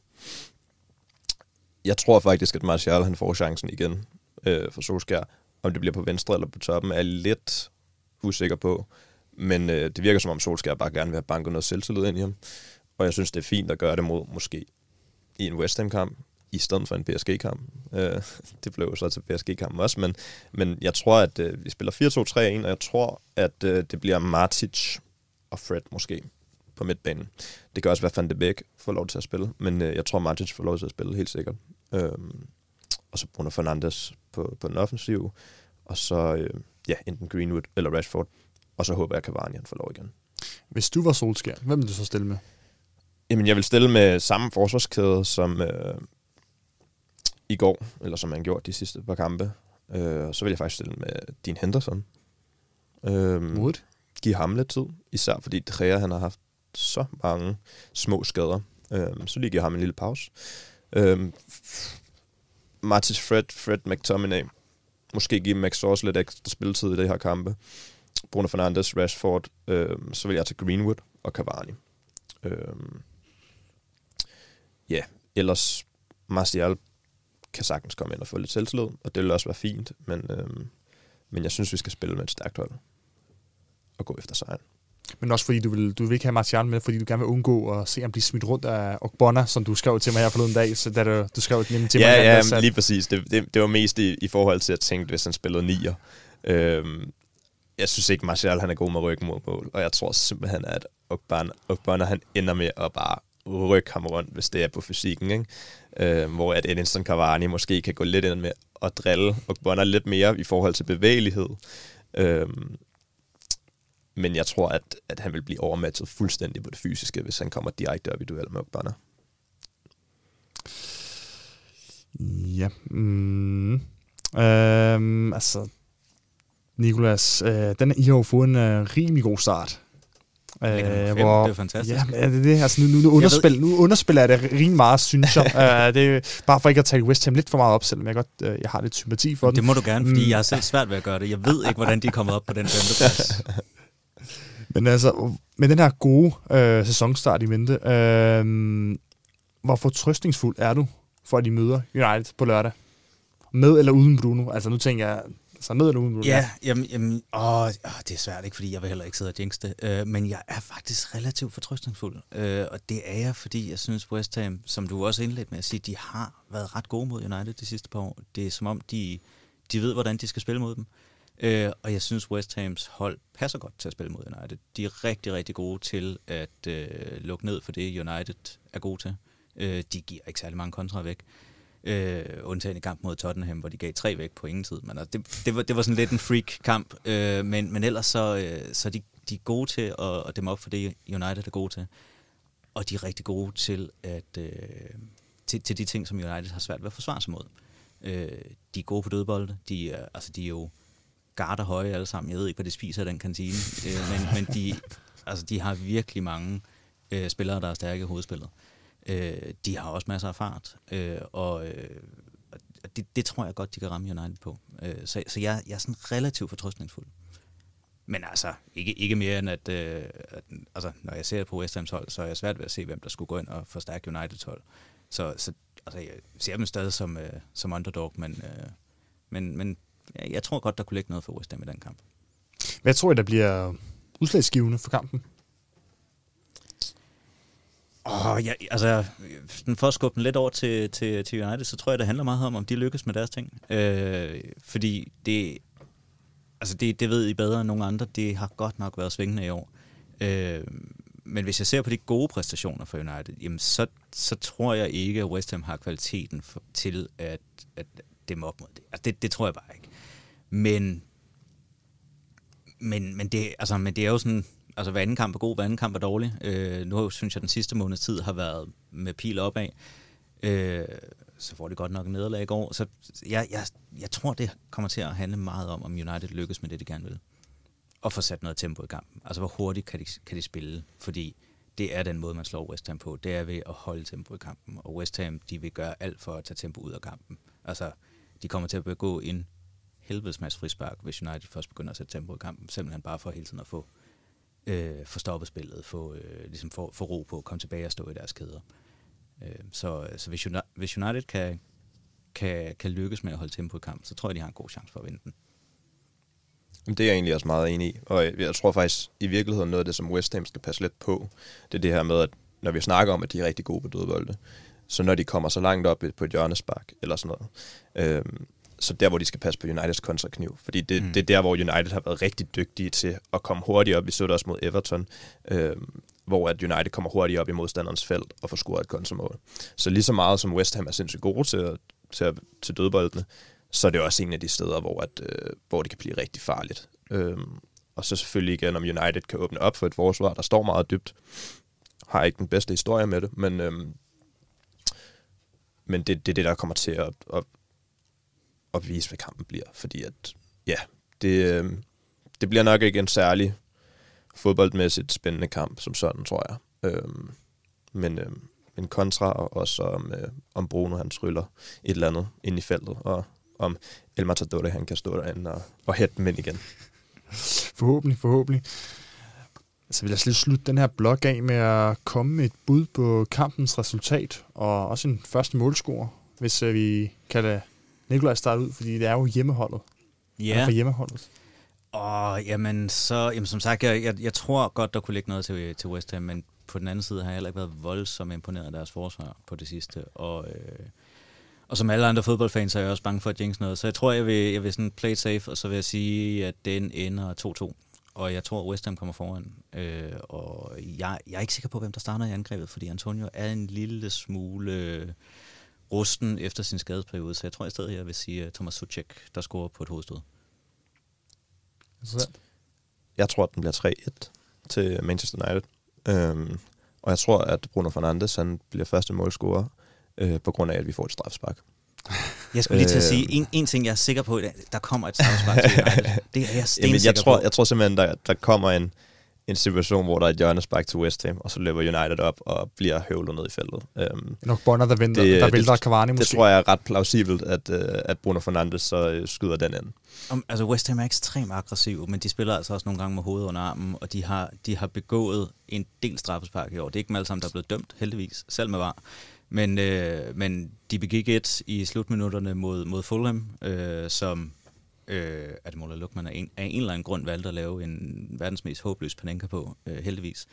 jeg tror faktisk, at Martial han får chancen igen øh, for Solskjaer. Om det bliver på venstre eller på toppen, er lidt usikker på. Men øh, det virker som om Solskjaer bare gerne vil have banket noget selvtillid ind i ham. Og jeg synes, det er fint at gøre det mod måske i en West Ham-kamp, i stedet for en PSG-kamp. Øh, det blev jo så til PSG-kampen også, men, men jeg tror, at øh, vi spiller 4-2-3-1, og jeg tror, at øh, det bliver Martic og Fred måske på midtbanen. Det kan også være Van de Beek får lov til at spille, men øh, jeg tror, Martic får lov til at spille, helt sikkert. Øh, og så Bruno Fernandes på, på den offensive, og så øh, ja, enten Greenwood eller Rashford, og så håber jeg, at Cavani får lov igen. Hvis du var Solskjaer, hvem vil du så stille med? Jamen, jeg vil stille med samme forsvarskæde som øh, i går, eller som han gjorde de sidste par kampe. Øh, så vil jeg faktisk stille med Dean Henderson. Øh, Modigt. Giv ham lidt tid, især fordi Dreher, han har haft så mange små skader. Øh, så lige giver ham en lille pause. Øh, Martis Fred, Fred McTominay, måske give Max også lidt ekstra spilletid i det her kampe. Bruno Fernandes, Rashford, øh, så vil jeg tage Greenwood og Cavani. Øh, ja, ellers Martial kan sagtens komme ind og få lidt selvtillid, og det vil også være fint, men, øh, men jeg synes, vi skal spille med et stærkt hold og gå efter sejren. Men også fordi du vil, du vil ikke have Martial med, fordi du gerne vil undgå at se ham blive smidt rundt af Ogbonna, som du skrev til mig her forleden dag, så da du, du skrev nemlig til ja, mig. Ja, ja, lige præcis. Det, det, det var mest i, i forhold til at tænke, hvis han spillede nier. Øhm, jeg synes ikke, Martial han er god med ryggen mod mål, og jeg tror simpelthen, at Ogbonna, han ender med at bare rykke ham rundt, hvis det er på fysikken. Ikke? Øh, hvor at Edinson Cavani måske kan gå lidt ind med at drille Ogbonna lidt mere i forhold til bevægelighed. Øh, men jeg tror, at, at han vil blive overmatchet fuldstændig på det fysiske, hvis han kommer direkte op i duel med Ogbonna. Ja. Mm. Øhm, altså, Nikolas, øh, den, I har jo fået en øh, rimelig god start. Øh, hvor, det er fantastisk. Ja, det, det, altså, nu, nu, nu, underspil, nu underspiller jeg det rimelig meget, synes jeg. uh, det er bare for ikke at tale West Ham lidt for meget op, selvom jeg, godt, uh, jeg har lidt sympati for det dem. Det må du gerne, fordi mm. jeg har selv svært ved at gøre det. Jeg ved ikke, hvordan de er kommet op på den femteplads. Men altså, med den her gode øh, sæsonstart i mente, øh, hvor fortrøstningsfuld er du for, at de møder United på lørdag? Med eller uden Bruno? Altså nu tænker jeg, så med eller uden Bruno? Ja, jamen, jamen åh, åh, det er svært ikke, fordi jeg vil heller ikke sidde og jinx det. Øh, men jeg er faktisk relativt fortrøstningsfuld. Øh, og det er jeg, fordi jeg synes West Ham, som du også indledte med at sige, de har været ret gode mod United de sidste par år. Det er som om, de, de ved, hvordan de skal spille mod dem. Øh, Øh, og jeg synes, West Hams hold passer godt til at spille mod United. De er rigtig, rigtig gode til at øh, lukke ned for det, United er gode til. Øh, de giver ikke særlig mange kontra væk. Øh, undtagen i kamp mod Tottenham, hvor de gav tre væk på ingen tid. Men altså, det, det, var, det var sådan lidt en freak-kamp. Øh, men, men ellers så, øh, så de, de er gode til at, at dæmme op for det, United er gode til. Og de er rigtig gode til, at, øh, til, til de ting, som United har svært ved at forsvare sig mod. Øh, de er gode på dødbolde. De er, altså, de er jo garter høje alle sammen. Jeg ved ikke, hvad de spiser i den kantine. øh, men men de, altså, de har virkelig mange øh, spillere, der er stærke i hovedspillet. Øh, de har også masser af fart, øh, og øh, det, det tror jeg godt, de kan ramme United på. Øh, så så jeg, jeg er sådan relativt fortrøstningsfuld. Men altså, ikke, ikke mere end at, øh, at, altså, når jeg ser på West Ham's hold, så er jeg svært ved at se, hvem der skulle gå ind og forstærke Uniteds hold. Så, så altså, jeg ser dem stadig som, øh, som underdog, men, øh, men, men jeg, tror godt, der kunne ligge noget for West Ham i den kamp. Hvad tror I, der bliver udslagsgivende for kampen? Oh, ja, altså, for at skubbe den lidt over til, til, til United, så tror jeg, det handler meget om, om de lykkes med deres ting. Øh, fordi det, altså det, det ved I bedre end nogen andre, det har godt nok været svingende i år. Øh, men hvis jeg ser på de gode præstationer for United, jamen så, så tror jeg ikke, at West Ham har kvaliteten for, til at, at dem op mod det. Altså det. Det tror jeg bare ikke. Men, men, men, det, altså, men det er jo sådan, altså hver anden kamp er god, hver anden kamp er dårlig. Øh, nu synes jeg, den sidste måneds tid har været med pil opad. Øh, så får det godt nok en nederlag i går. Så jeg, jeg, jeg tror, det kommer til at handle meget om, om United lykkes med det, de gerne vil. Og få sat noget tempo i kampen. Altså, hvor hurtigt kan de, kan de spille? Fordi det er den måde, man slår West Ham på. Det er ved at holde tempo i kampen. Og West Ham, de vil gøre alt for at tage tempo ud af kampen. Altså, de kommer til at begå en helvedes masse frispark, hvis United først begynder at sætte tempo i kampen. Simpelthen bare for hele tiden at få, øh, få stoppet spillet, få, øh, ligesom få, få ro på, komme tilbage og stå i deres kæder. Øh, så så hvis, United, hvis United kan, kan, kan lykkes med at holde tempo i kampen, så tror jeg, de har en god chance for at vinde den. Det er jeg egentlig også meget enig i, og øh, jeg tror faktisk i virkeligheden noget af det, som West Ham skal passe lidt på, det er det her med, at når vi snakker om, at de er rigtig gode på dødbolde, så når de kommer så langt op på et hjørnespark eller sådan noget, øhm, så der, hvor de skal passe på Uniteds kontrakniv. Fordi det, mm. det er der, hvor United har været rigtig dygtige til at komme hurtigt op. Vi så det også mod Everton, øhm, hvor at United kommer hurtigt op i modstanderens felt og får scoret et kontramål. Så lige så meget som West Ham er sindssygt gode til, at, til, at, til dødboldene, så er det også en af de steder, hvor, at, øh, hvor det kan blive rigtig farligt. Øhm, og så selvfølgelig igen, om United kan åbne op for et forsvar, der står meget dybt. Har ikke den bedste historie med det, men, øhm, men det, det er det, der kommer til at, at, at vise, hvad kampen bliver. Fordi at, ja, det, øh, det bliver nok ikke en særlig fodboldmæssigt spændende kamp som sådan, tror jeg. Øhm, men, øhm, en kontra, og også om, øh, om Bruno han tryller et eller andet ind i feltet, og om El Matador han kan stå derinde og, og hætte dem ind igen. Forhåbentlig, forhåbentlig. Så vil jeg lige slutte den her blog af med at komme med et bud på kampens resultat, og også en første målscore, hvis øh, vi kan lade Nikolaj starte ud, fordi det er jo hjemmeholdet. Ja. for hjemmeholdet. Og jamen, så, jamen, som sagt, jeg, jeg, jeg tror godt, der kunne ligge noget til, til West Ham, men på den anden side har jeg heller ikke været voldsomt imponeret af deres forsvar på det sidste. Og, øh, og som alle andre fodboldfans er jeg også bange for at jinx noget. Så jeg tror, jeg vil, jeg vil sådan play safe, og så vil jeg sige, at den ender 2-2. Og jeg tror, West Ham kommer foran. Øh, og jeg, jeg er ikke sikker på, hvem der starter i angrebet, fordi Antonio er en lille smule øh, rusten efter sin skadesperiode. Så jeg tror i stedet, jeg vil sige Thomas Suchek, der scorer på et hovedstød. Jeg tror, at den bliver 3-1 til Manchester United. Øhm, og jeg tror, at Bruno Fernandes han bliver første målscorer, øh, på grund af, at vi får et strafspark. Jeg skulle lige til at sige, en, en ting, jeg er sikker på, der kommer et strafspark til United. Det er jeg Jamen, jeg tror, på. Jeg tror simpelthen, der, der kommer en, en situation, hvor der er et hjørnespark til West Ham, og så løber United op og bliver høvlet ned i feltet. Um, Nok Bonner, der, venter, det, der vælter Cavani måske. Det tror jeg er ret plausibelt, at, uh, at Bruno Fernandes så uh, skyder den ind. Um, altså West Ham er ekstremt aggressiv, men de spiller altså også nogle gange med hovedet under armen, og de har, de har begået en del straffespark i år. Det er ikke dem alle sammen, der er blevet dømt, heldigvis, selv med var. Men, øh, men de begik et i slutminutterne mod, mod Fulham, øh, som øh, at Mola Lukman af en, af en eller anden grund valgte at lave en verdens mest håbløs panenka på, øh, heldigvis.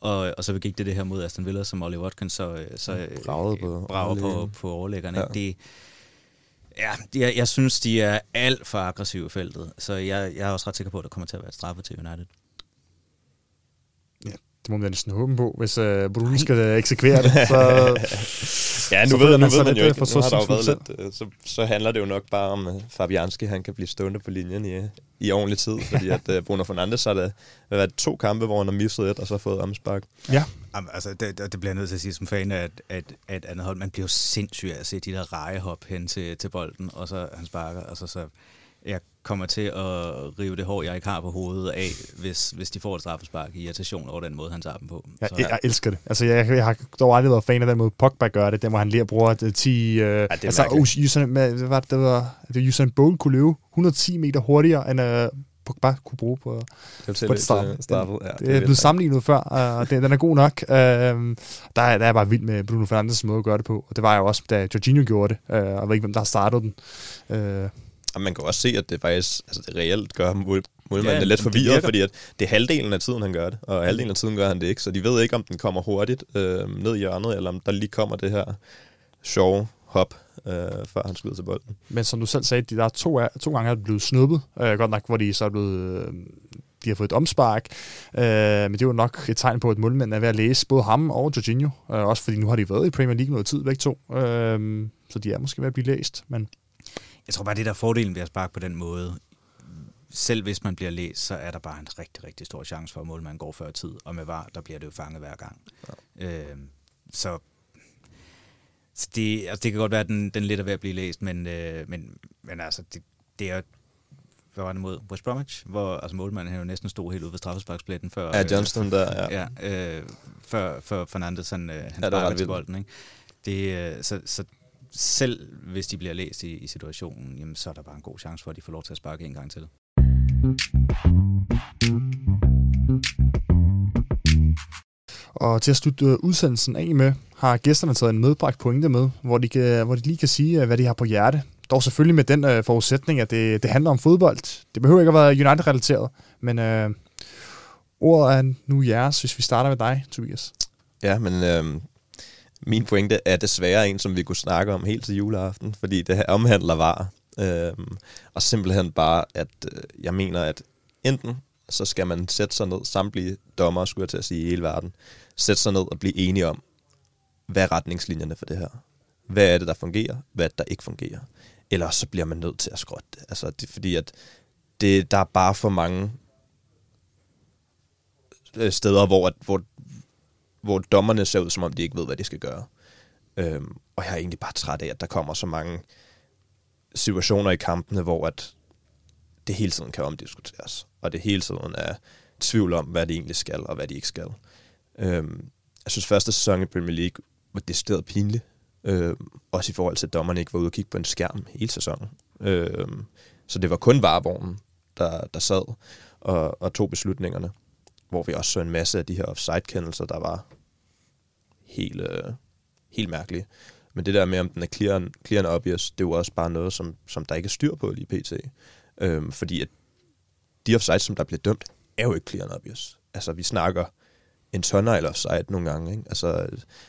Og, og så begik det det her mod Aston Villa, som Oliver Watkins så, øh, så øh, bragede på, brager på, på overlæggerne. Ja. Det, ja, jeg, jeg synes, de er alt for aggressive i feltet, så jeg, jeg er også ret sikker på, at der kommer til at være et straffe til United. Det må man næsten håbe på, hvis uh, Brun skal eksekvere det. Så, ja, nu så ved, nu ved man jo ikke, nu har der jo været lidt, uh, så, så handler det jo nok bare om, uh, Fabianski han kan blive stående på linjen i, i ordentlig tid, fordi at uh, Bruno Fernandes har det været to kampe, hvor han har misset et, og så fået omspark. Ja. Jamen, altså, det, det bliver jeg nødt til at sige som fan, at, at, at andet hold, man bliver jo sindssyg af at se de der rejehop hen til, til bolden, og så han sparker, og så, så jeg kommer til at rive det hår, jeg ikke har på hovedet af, hvis, hvis de får et straffespark i irritation over den måde, han tager dem på. Så, jeg, jeg elsker det. Altså, jeg, jeg har dog aldrig været fan af den måde, Pogba gør det, der hvor han lige bruger 10... Øh, ja, det er altså, Usain, hvad var det, det var, det Usain Bolt kunne løbe 110 meter hurtigere, end uh, Pogba kunne bruge på, det på det start. Øh, startet. Ja, det, det er blevet sammenlignet før, og den, den er god nok. Uh, der, er, der er bare vild med Bruno Fernandes måde at gøre det på, og det var jo også, da Jorginho gjorde det, uh, og jeg ved ikke, hvem der har startet den. Uh, og man kan også se, at det faktisk altså det reelt gør mål, målmanden ja, lidt forvirret, fordi at det er halvdelen af tiden, han gør det, og halvdelen af tiden gør han det ikke, så de ved ikke, om den kommer hurtigt øh, ned i hjørnet, eller om der lige kommer det her sjove hop, øh, før han skyder til bolden. Men som du selv sagde, de der to, to gange er blevet snuppet, øh, godt nok, hvor de så er blevet... Øh, de har fået et omspark, øh, men det er jo nok et tegn på, at målmanden er ved at læse både ham og Jorginho, øh, også fordi nu har de været i Premier League noget tid, begge to, øh, så de er måske ved at blive læst, men jeg tror bare, det der er fordelen ved at sparke på den måde. Selv hvis man bliver læst, så er der bare en rigtig, rigtig stor chance for, at målmanden går før tid. Og med var, der bliver det jo fanget hver gang. Ja. Øh, så så det, altså det kan godt være, at den, den lidt er ved at blive læst, men, øh, men, men altså, det, det er hvad var det mod West Bromwich, hvor altså målmanden han jo næsten stod helt ude ved straffesparkspletten før. Ja, Johnston der, ja. ja øh, før, før Fernandes han, øh, han ja, til bolden. Ikke? Det, øh, så, så selv hvis de bliver læst i, i situationen, jamen, så er der bare en god chance for, at de får lov til at sparke en gang til. Og til at slutte øh, udsendelsen af med, har gæsterne taget en medbragt pointe med, hvor de, kan, hvor de lige kan sige, øh, hvad de har på hjerte. Dog selvfølgelig med den øh, forudsætning, at det, det handler om fodbold. Det behøver ikke at være United-relateret, men øh, ordet er nu jeres, hvis vi starter med dig, Tobias. Ja, men øh, min pointe er desværre en, som vi kunne snakke om helt til juleaften, fordi det her omhandler var. Øhm, og simpelthen bare, at øh, jeg mener, at enten så skal man sætte sig ned, samtlige dommer, skulle jeg til at sige, i hele verden, sætte sig ned og blive enige om, hvad er retningslinjerne for det her? Hvad er det, der fungerer? Hvad er det, der ikke fungerer? Eller så bliver man nødt til at skrotte det. Altså, det fordi, at det, der er bare for mange øh, steder, hvor, at, hvor hvor dommerne ser ud, som om de ikke ved, hvad de skal gøre. Øhm, og jeg er egentlig bare træt af, at der kommer så mange situationer i kampene, hvor at det hele tiden kan omdiskuteres, og det hele tiden er tvivl om, hvad de egentlig skal, og hvad de ikke skal. Øhm, jeg synes, første sæson i Premier League var decideret pinligt, øhm, også i forhold til, at dommerne ikke var ude og kigge på en skærm hele sæsonen. Øhm, så det var kun varevognen, der, der sad. og, og tog beslutningerne. Hvor vi også så en masse af de her offside-kendelser, der var helt, øh, helt mærkelige. Men det der med, om den er clear and, clear and obvious, det er jo også bare noget, som, som der ikke er styr på lige pt. Øhm, fordi at de offside, som der bliver dømt, er jo ikke clear and obvious. Altså, vi snakker en eller offside nogle gange. Ikke? Altså,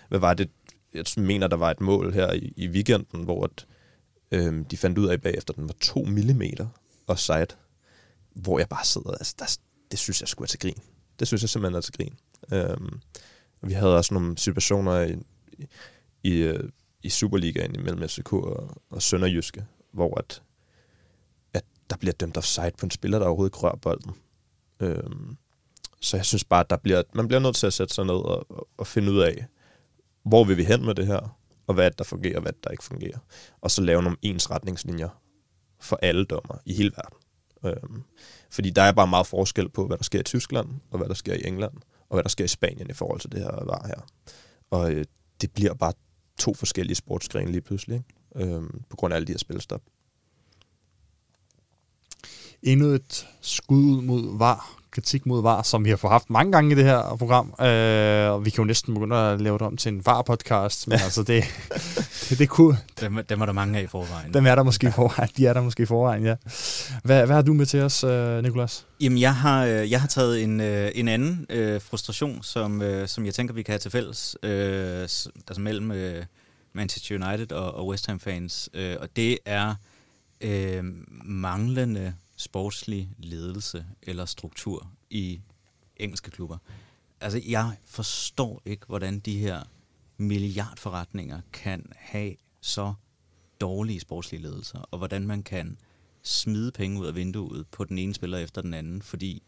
hvad var det? Jeg mener, der var et mål her i, i weekenden, hvor at, øhm, de fandt ud af bagefter, at den var 2 mm offside. Hvor jeg bare sidder, altså, der, det synes jeg skulle være til grin. Det synes jeg simpelthen er til grin. Øhm, vi havde også nogle situationer i, i, i, Superligaen imellem FCK og, og Sønderjyske, hvor at, at der bliver dømt offside på en spiller, der overhovedet ikke rører bolden. Øhm, så jeg synes bare, at der bliver, man bliver nødt til at sætte sig ned og, og, og finde ud af, hvor vil vi hen med det her, og hvad der fungerer, og hvad der ikke fungerer. Og så lave nogle ens retningslinjer for alle dommer i hele verden. Øhm, fordi der er bare meget forskel på, hvad der sker i Tyskland, og hvad der sker i England, og hvad der sker i Spanien i forhold til det her var her. Og øh, det bliver bare to forskellige sportsgrene lige pludselig, ikke? Øhm, på grund af alle de her spilstop. Endnu et skud mod var kritik mod VAR, som vi har fået haft mange gange i det her program. Øh, og vi kan jo næsten begynde at lave det om til en VAR-podcast, men altså det, det, det kunne... Dem, dem er der mange af i forvejen. Dem er der måske i forvejen. De er der måske i forvejen, ja. Hvad, hvad har du med til os, øh, Nikolas? Jamen, jeg har, øh, jeg har taget en, øh, en anden øh, frustration, som, øh, som jeg tænker, vi kan have til fælles, øh, altså mellem øh, Manchester United og, og West Ham-fans. Øh, og det er øh, manglende sportslig ledelse eller struktur i engelske klubber. Altså, jeg forstår ikke, hvordan de her milliardforretninger kan have så dårlige sportslige ledelser, og hvordan man kan smide penge ud af vinduet på den ene spiller efter den anden, fordi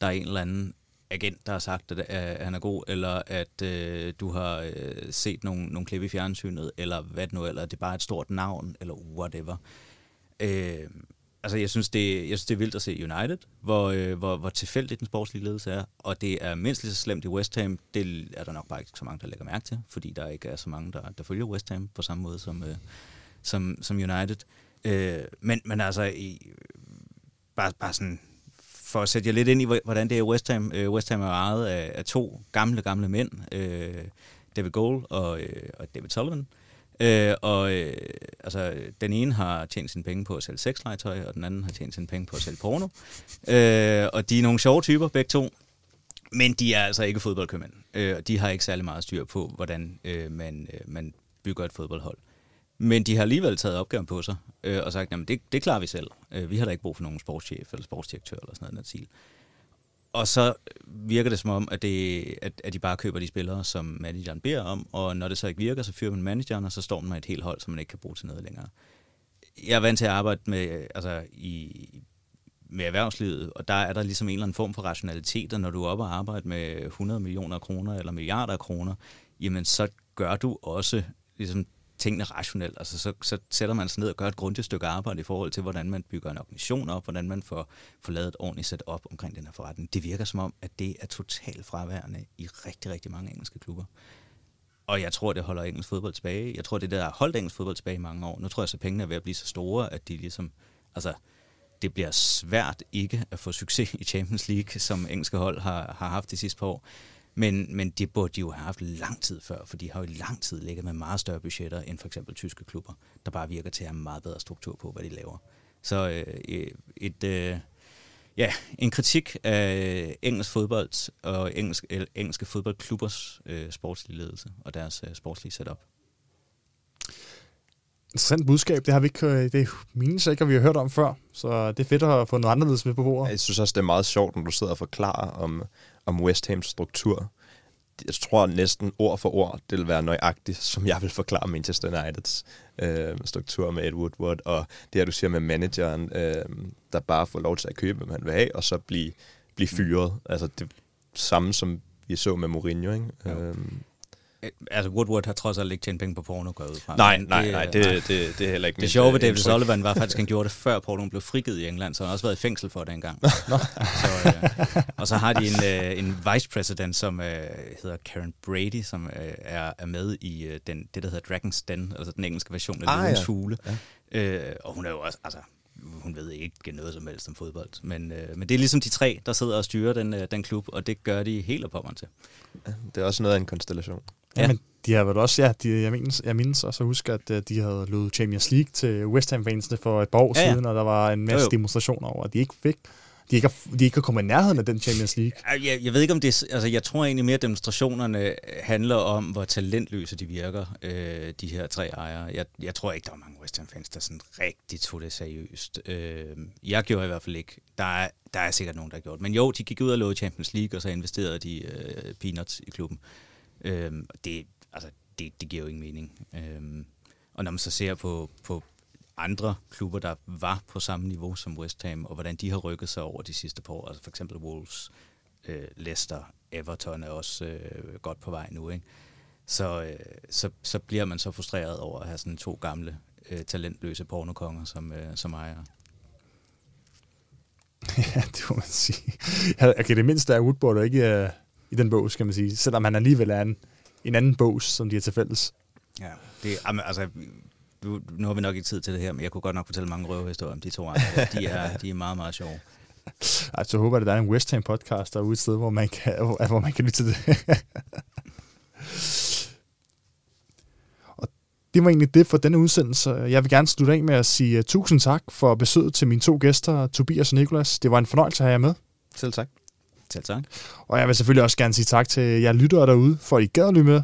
der er en eller anden agent, der har sagt, at han er god, eller at øh, du har øh, set nogle, nogle klip i fjernsynet, eller hvad det nu, eller det er bare et stort navn, eller whatever. Øh, altså jeg synes, det, jeg synes, det er vildt at se United, hvor, øh, hvor, hvor tilfældigt den sportslige ledelse er, og det er mindst lige så slemt i West Ham. Det er der nok bare ikke så mange, der lægger mærke til, fordi der ikke er så mange, der, der følger West Ham på samme måde som, øh, som, som United. Øh, men, men altså, i, bare, bare sådan, for at sætte jer lidt ind i, hvordan det er i West Ham. Øh, West Ham er ejet af, af to gamle, gamle mænd, øh, David Gold og, øh, og David Sullivan. Øh, og øh, altså, den ene har tjent sine penge på at sælge sexlegetøj, og den anden har tjent sine penge på at sælge porno. Øh, og de er nogle sjove typer, begge to. Men de er altså ikke fodboldkøbmænd. Øh, og de har ikke særlig meget styr på, hvordan øh, man, øh, man bygger et fodboldhold. Men de har alligevel taget opgaven på sig, øh, og sagt, at det, det klarer vi selv. Øh, vi har da ikke brug for nogen sportschef eller sportsdirektør eller sådan noget. Noget og så virker det som om, at, det, at, at de bare køber de spillere, som manageren beder om, og når det så ikke virker, så fyrer man manageren, og så står man med et helt hold, som man ikke kan bruge til noget længere. Jeg er vant til at arbejde med, altså, i, med erhvervslivet, og der er der ligesom en eller anden form for rationalitet, og når du er oppe og arbejder med 100 millioner kroner eller milliarder af kroner, jamen så gør du også ligesom tingene rationelt. Altså, så, så sætter man sig ned og gør et grundigt stykke arbejde i forhold til, hvordan man bygger en organisation op, hvordan man får, får lavet et ordentligt sæt op omkring den her forretning. Det virker som om, at det er totalt fraværende i rigtig, rigtig mange engelske klubber. Og jeg tror, det holder engelsk fodbold tilbage. Jeg tror, det der har holdt engelsk fodbold tilbage i mange år. Nu tror jeg, at pengene er ved at blive så store, at de ligesom... Altså, det bliver svært ikke at få succes i Champions League, som engelske hold har, har haft de sidste par år. Men, men det burde de jo have haft lang tid før, for de har jo i lang tid ligget med meget større budgetter end for eksempel tyske klubber, der bare virker til at have meget bedre struktur på, hvad de laver. Så øh, et, øh, ja, en kritik af engelsk fodbold og engelsk, engelske fodboldklubbers øh, sportslige ledelse og deres øh, sportslige setup. Interessant budskab, det har vi ikke, øh, det mindes ikke, vi har hørt om før, så det er fedt at få noget anderledes med på bordet. Jeg synes også, det er meget sjovt, når du sidder og forklarer om, om West Hams struktur. Jeg tror næsten ord for ord, det vil være nøjagtigt, som jeg vil forklare Manchester Uniteds øh, struktur med Ed Woodward, og det her, du siger med manageren, øh, der bare får lov til at købe, hvad han vil have, og så blive, blive fyret. Altså det samme, som vi så med Mourinho, ikke? Ja. Øhm, Øh, altså Woodward har trods alt ikke tjent penge på porno, går ud fra. Nej, nej, det, nej, det, nej. Det, det, det er heller ikke Det sjove ved David Sullivan var faktisk, at han gjorde det før porno blev frigivet i England, så han har også været i fængsel for det engang. så, øh, og så har de en, øh, en vice president, som øh, hedder Karen Brady, som øh, er, er med i øh, den, det, der hedder Dragon's Den, altså den engelske version af ah, Løvens ja. Fugle. Ja. Øh, og hun er jo også, altså, hun ved ikke noget som helst om fodbold. Men, øh, men det er ligesom de tre, der sidder og styrer den, øh, den klub, og det gør de helt op til. Det er også noget af en konstellation. Ja, ja. men de har vel også, ja, de, jeg, mindes, jeg mindes også at huske, at øh, de havde løbet Champions League til West Ham-fansene for et par år ja, ja. siden, og der var en masse jo, jo. demonstrationer over, at de ikke fik de ikke, har, de ikke har kommet i nærheden af den Champions League. Jeg, jeg ved ikke, om det altså jeg tror egentlig mere, at demonstrationerne handler om, hvor talentløse de virker, øh, de her tre ejere. Jeg, jeg tror ikke, der er mange West Ham-fans, der sådan rigtig tog det seriøst. Øh, jeg gjorde i hvert fald ikke. Der er, der er sikkert nogen, der har gjort. Men jo, de gik ud og lovede Champions League, og så investerede de øh, peanuts i klubben. Øh, Øhm, det, altså, det, det giver jo ingen mening. Øhm, og når man så ser på, på andre klubber, der var på samme niveau som West Ham, og hvordan de har rykket sig over de sidste par år. Altså for eksempel Wolves, øh, Leicester, Everton er også øh, godt på vej nu. Ikke? Så, øh, så, så bliver man så frustreret over at have sådan to gamle, øh, talentløse pornokonger som, øh, som ejere. Ja, det må man sige. Okay, det mindste er Woodward ikke Øh i den bog, skal man sige. Selvom han alligevel er en, en anden bog, som de er til fælles. Ja, det, altså, nu, nu har vi nok ikke tid til det her, men jeg kunne godt nok fortælle mange røvehistorier om de to andre. De er, de er meget, meget sjove. Altså, jeg håber, at der er en West Ham podcast derude et sted, hvor man kan, hvor man kan lytte til det. og det var egentlig det for denne udsendelse. Jeg vil gerne slutte af med at sige uh, tusind tak for besøget til mine to gæster, Tobias og Nikolas. Det var en fornøjelse at have jer med. Selv tak. Selv tak. Og jeg vil selvfølgelig også gerne sige tak til jer lyttere derude, for at I gad at lytte med.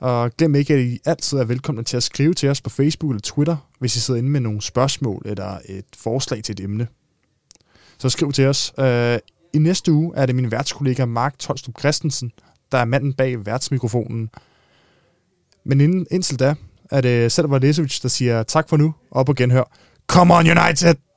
Og glem ikke, at I altid er velkomne til at skrive til os på Facebook eller Twitter, hvis I sidder inde med nogle spørgsmål eller et forslag til et emne. Så skriv til os. Øh, I næste uge er det min værtskollega Mark Tolstrup Christensen, der er manden bag værtsmikrofonen. Men inden, indtil da er det Selvar Lesovic, der siger tak for nu, og på genhør. Come on United!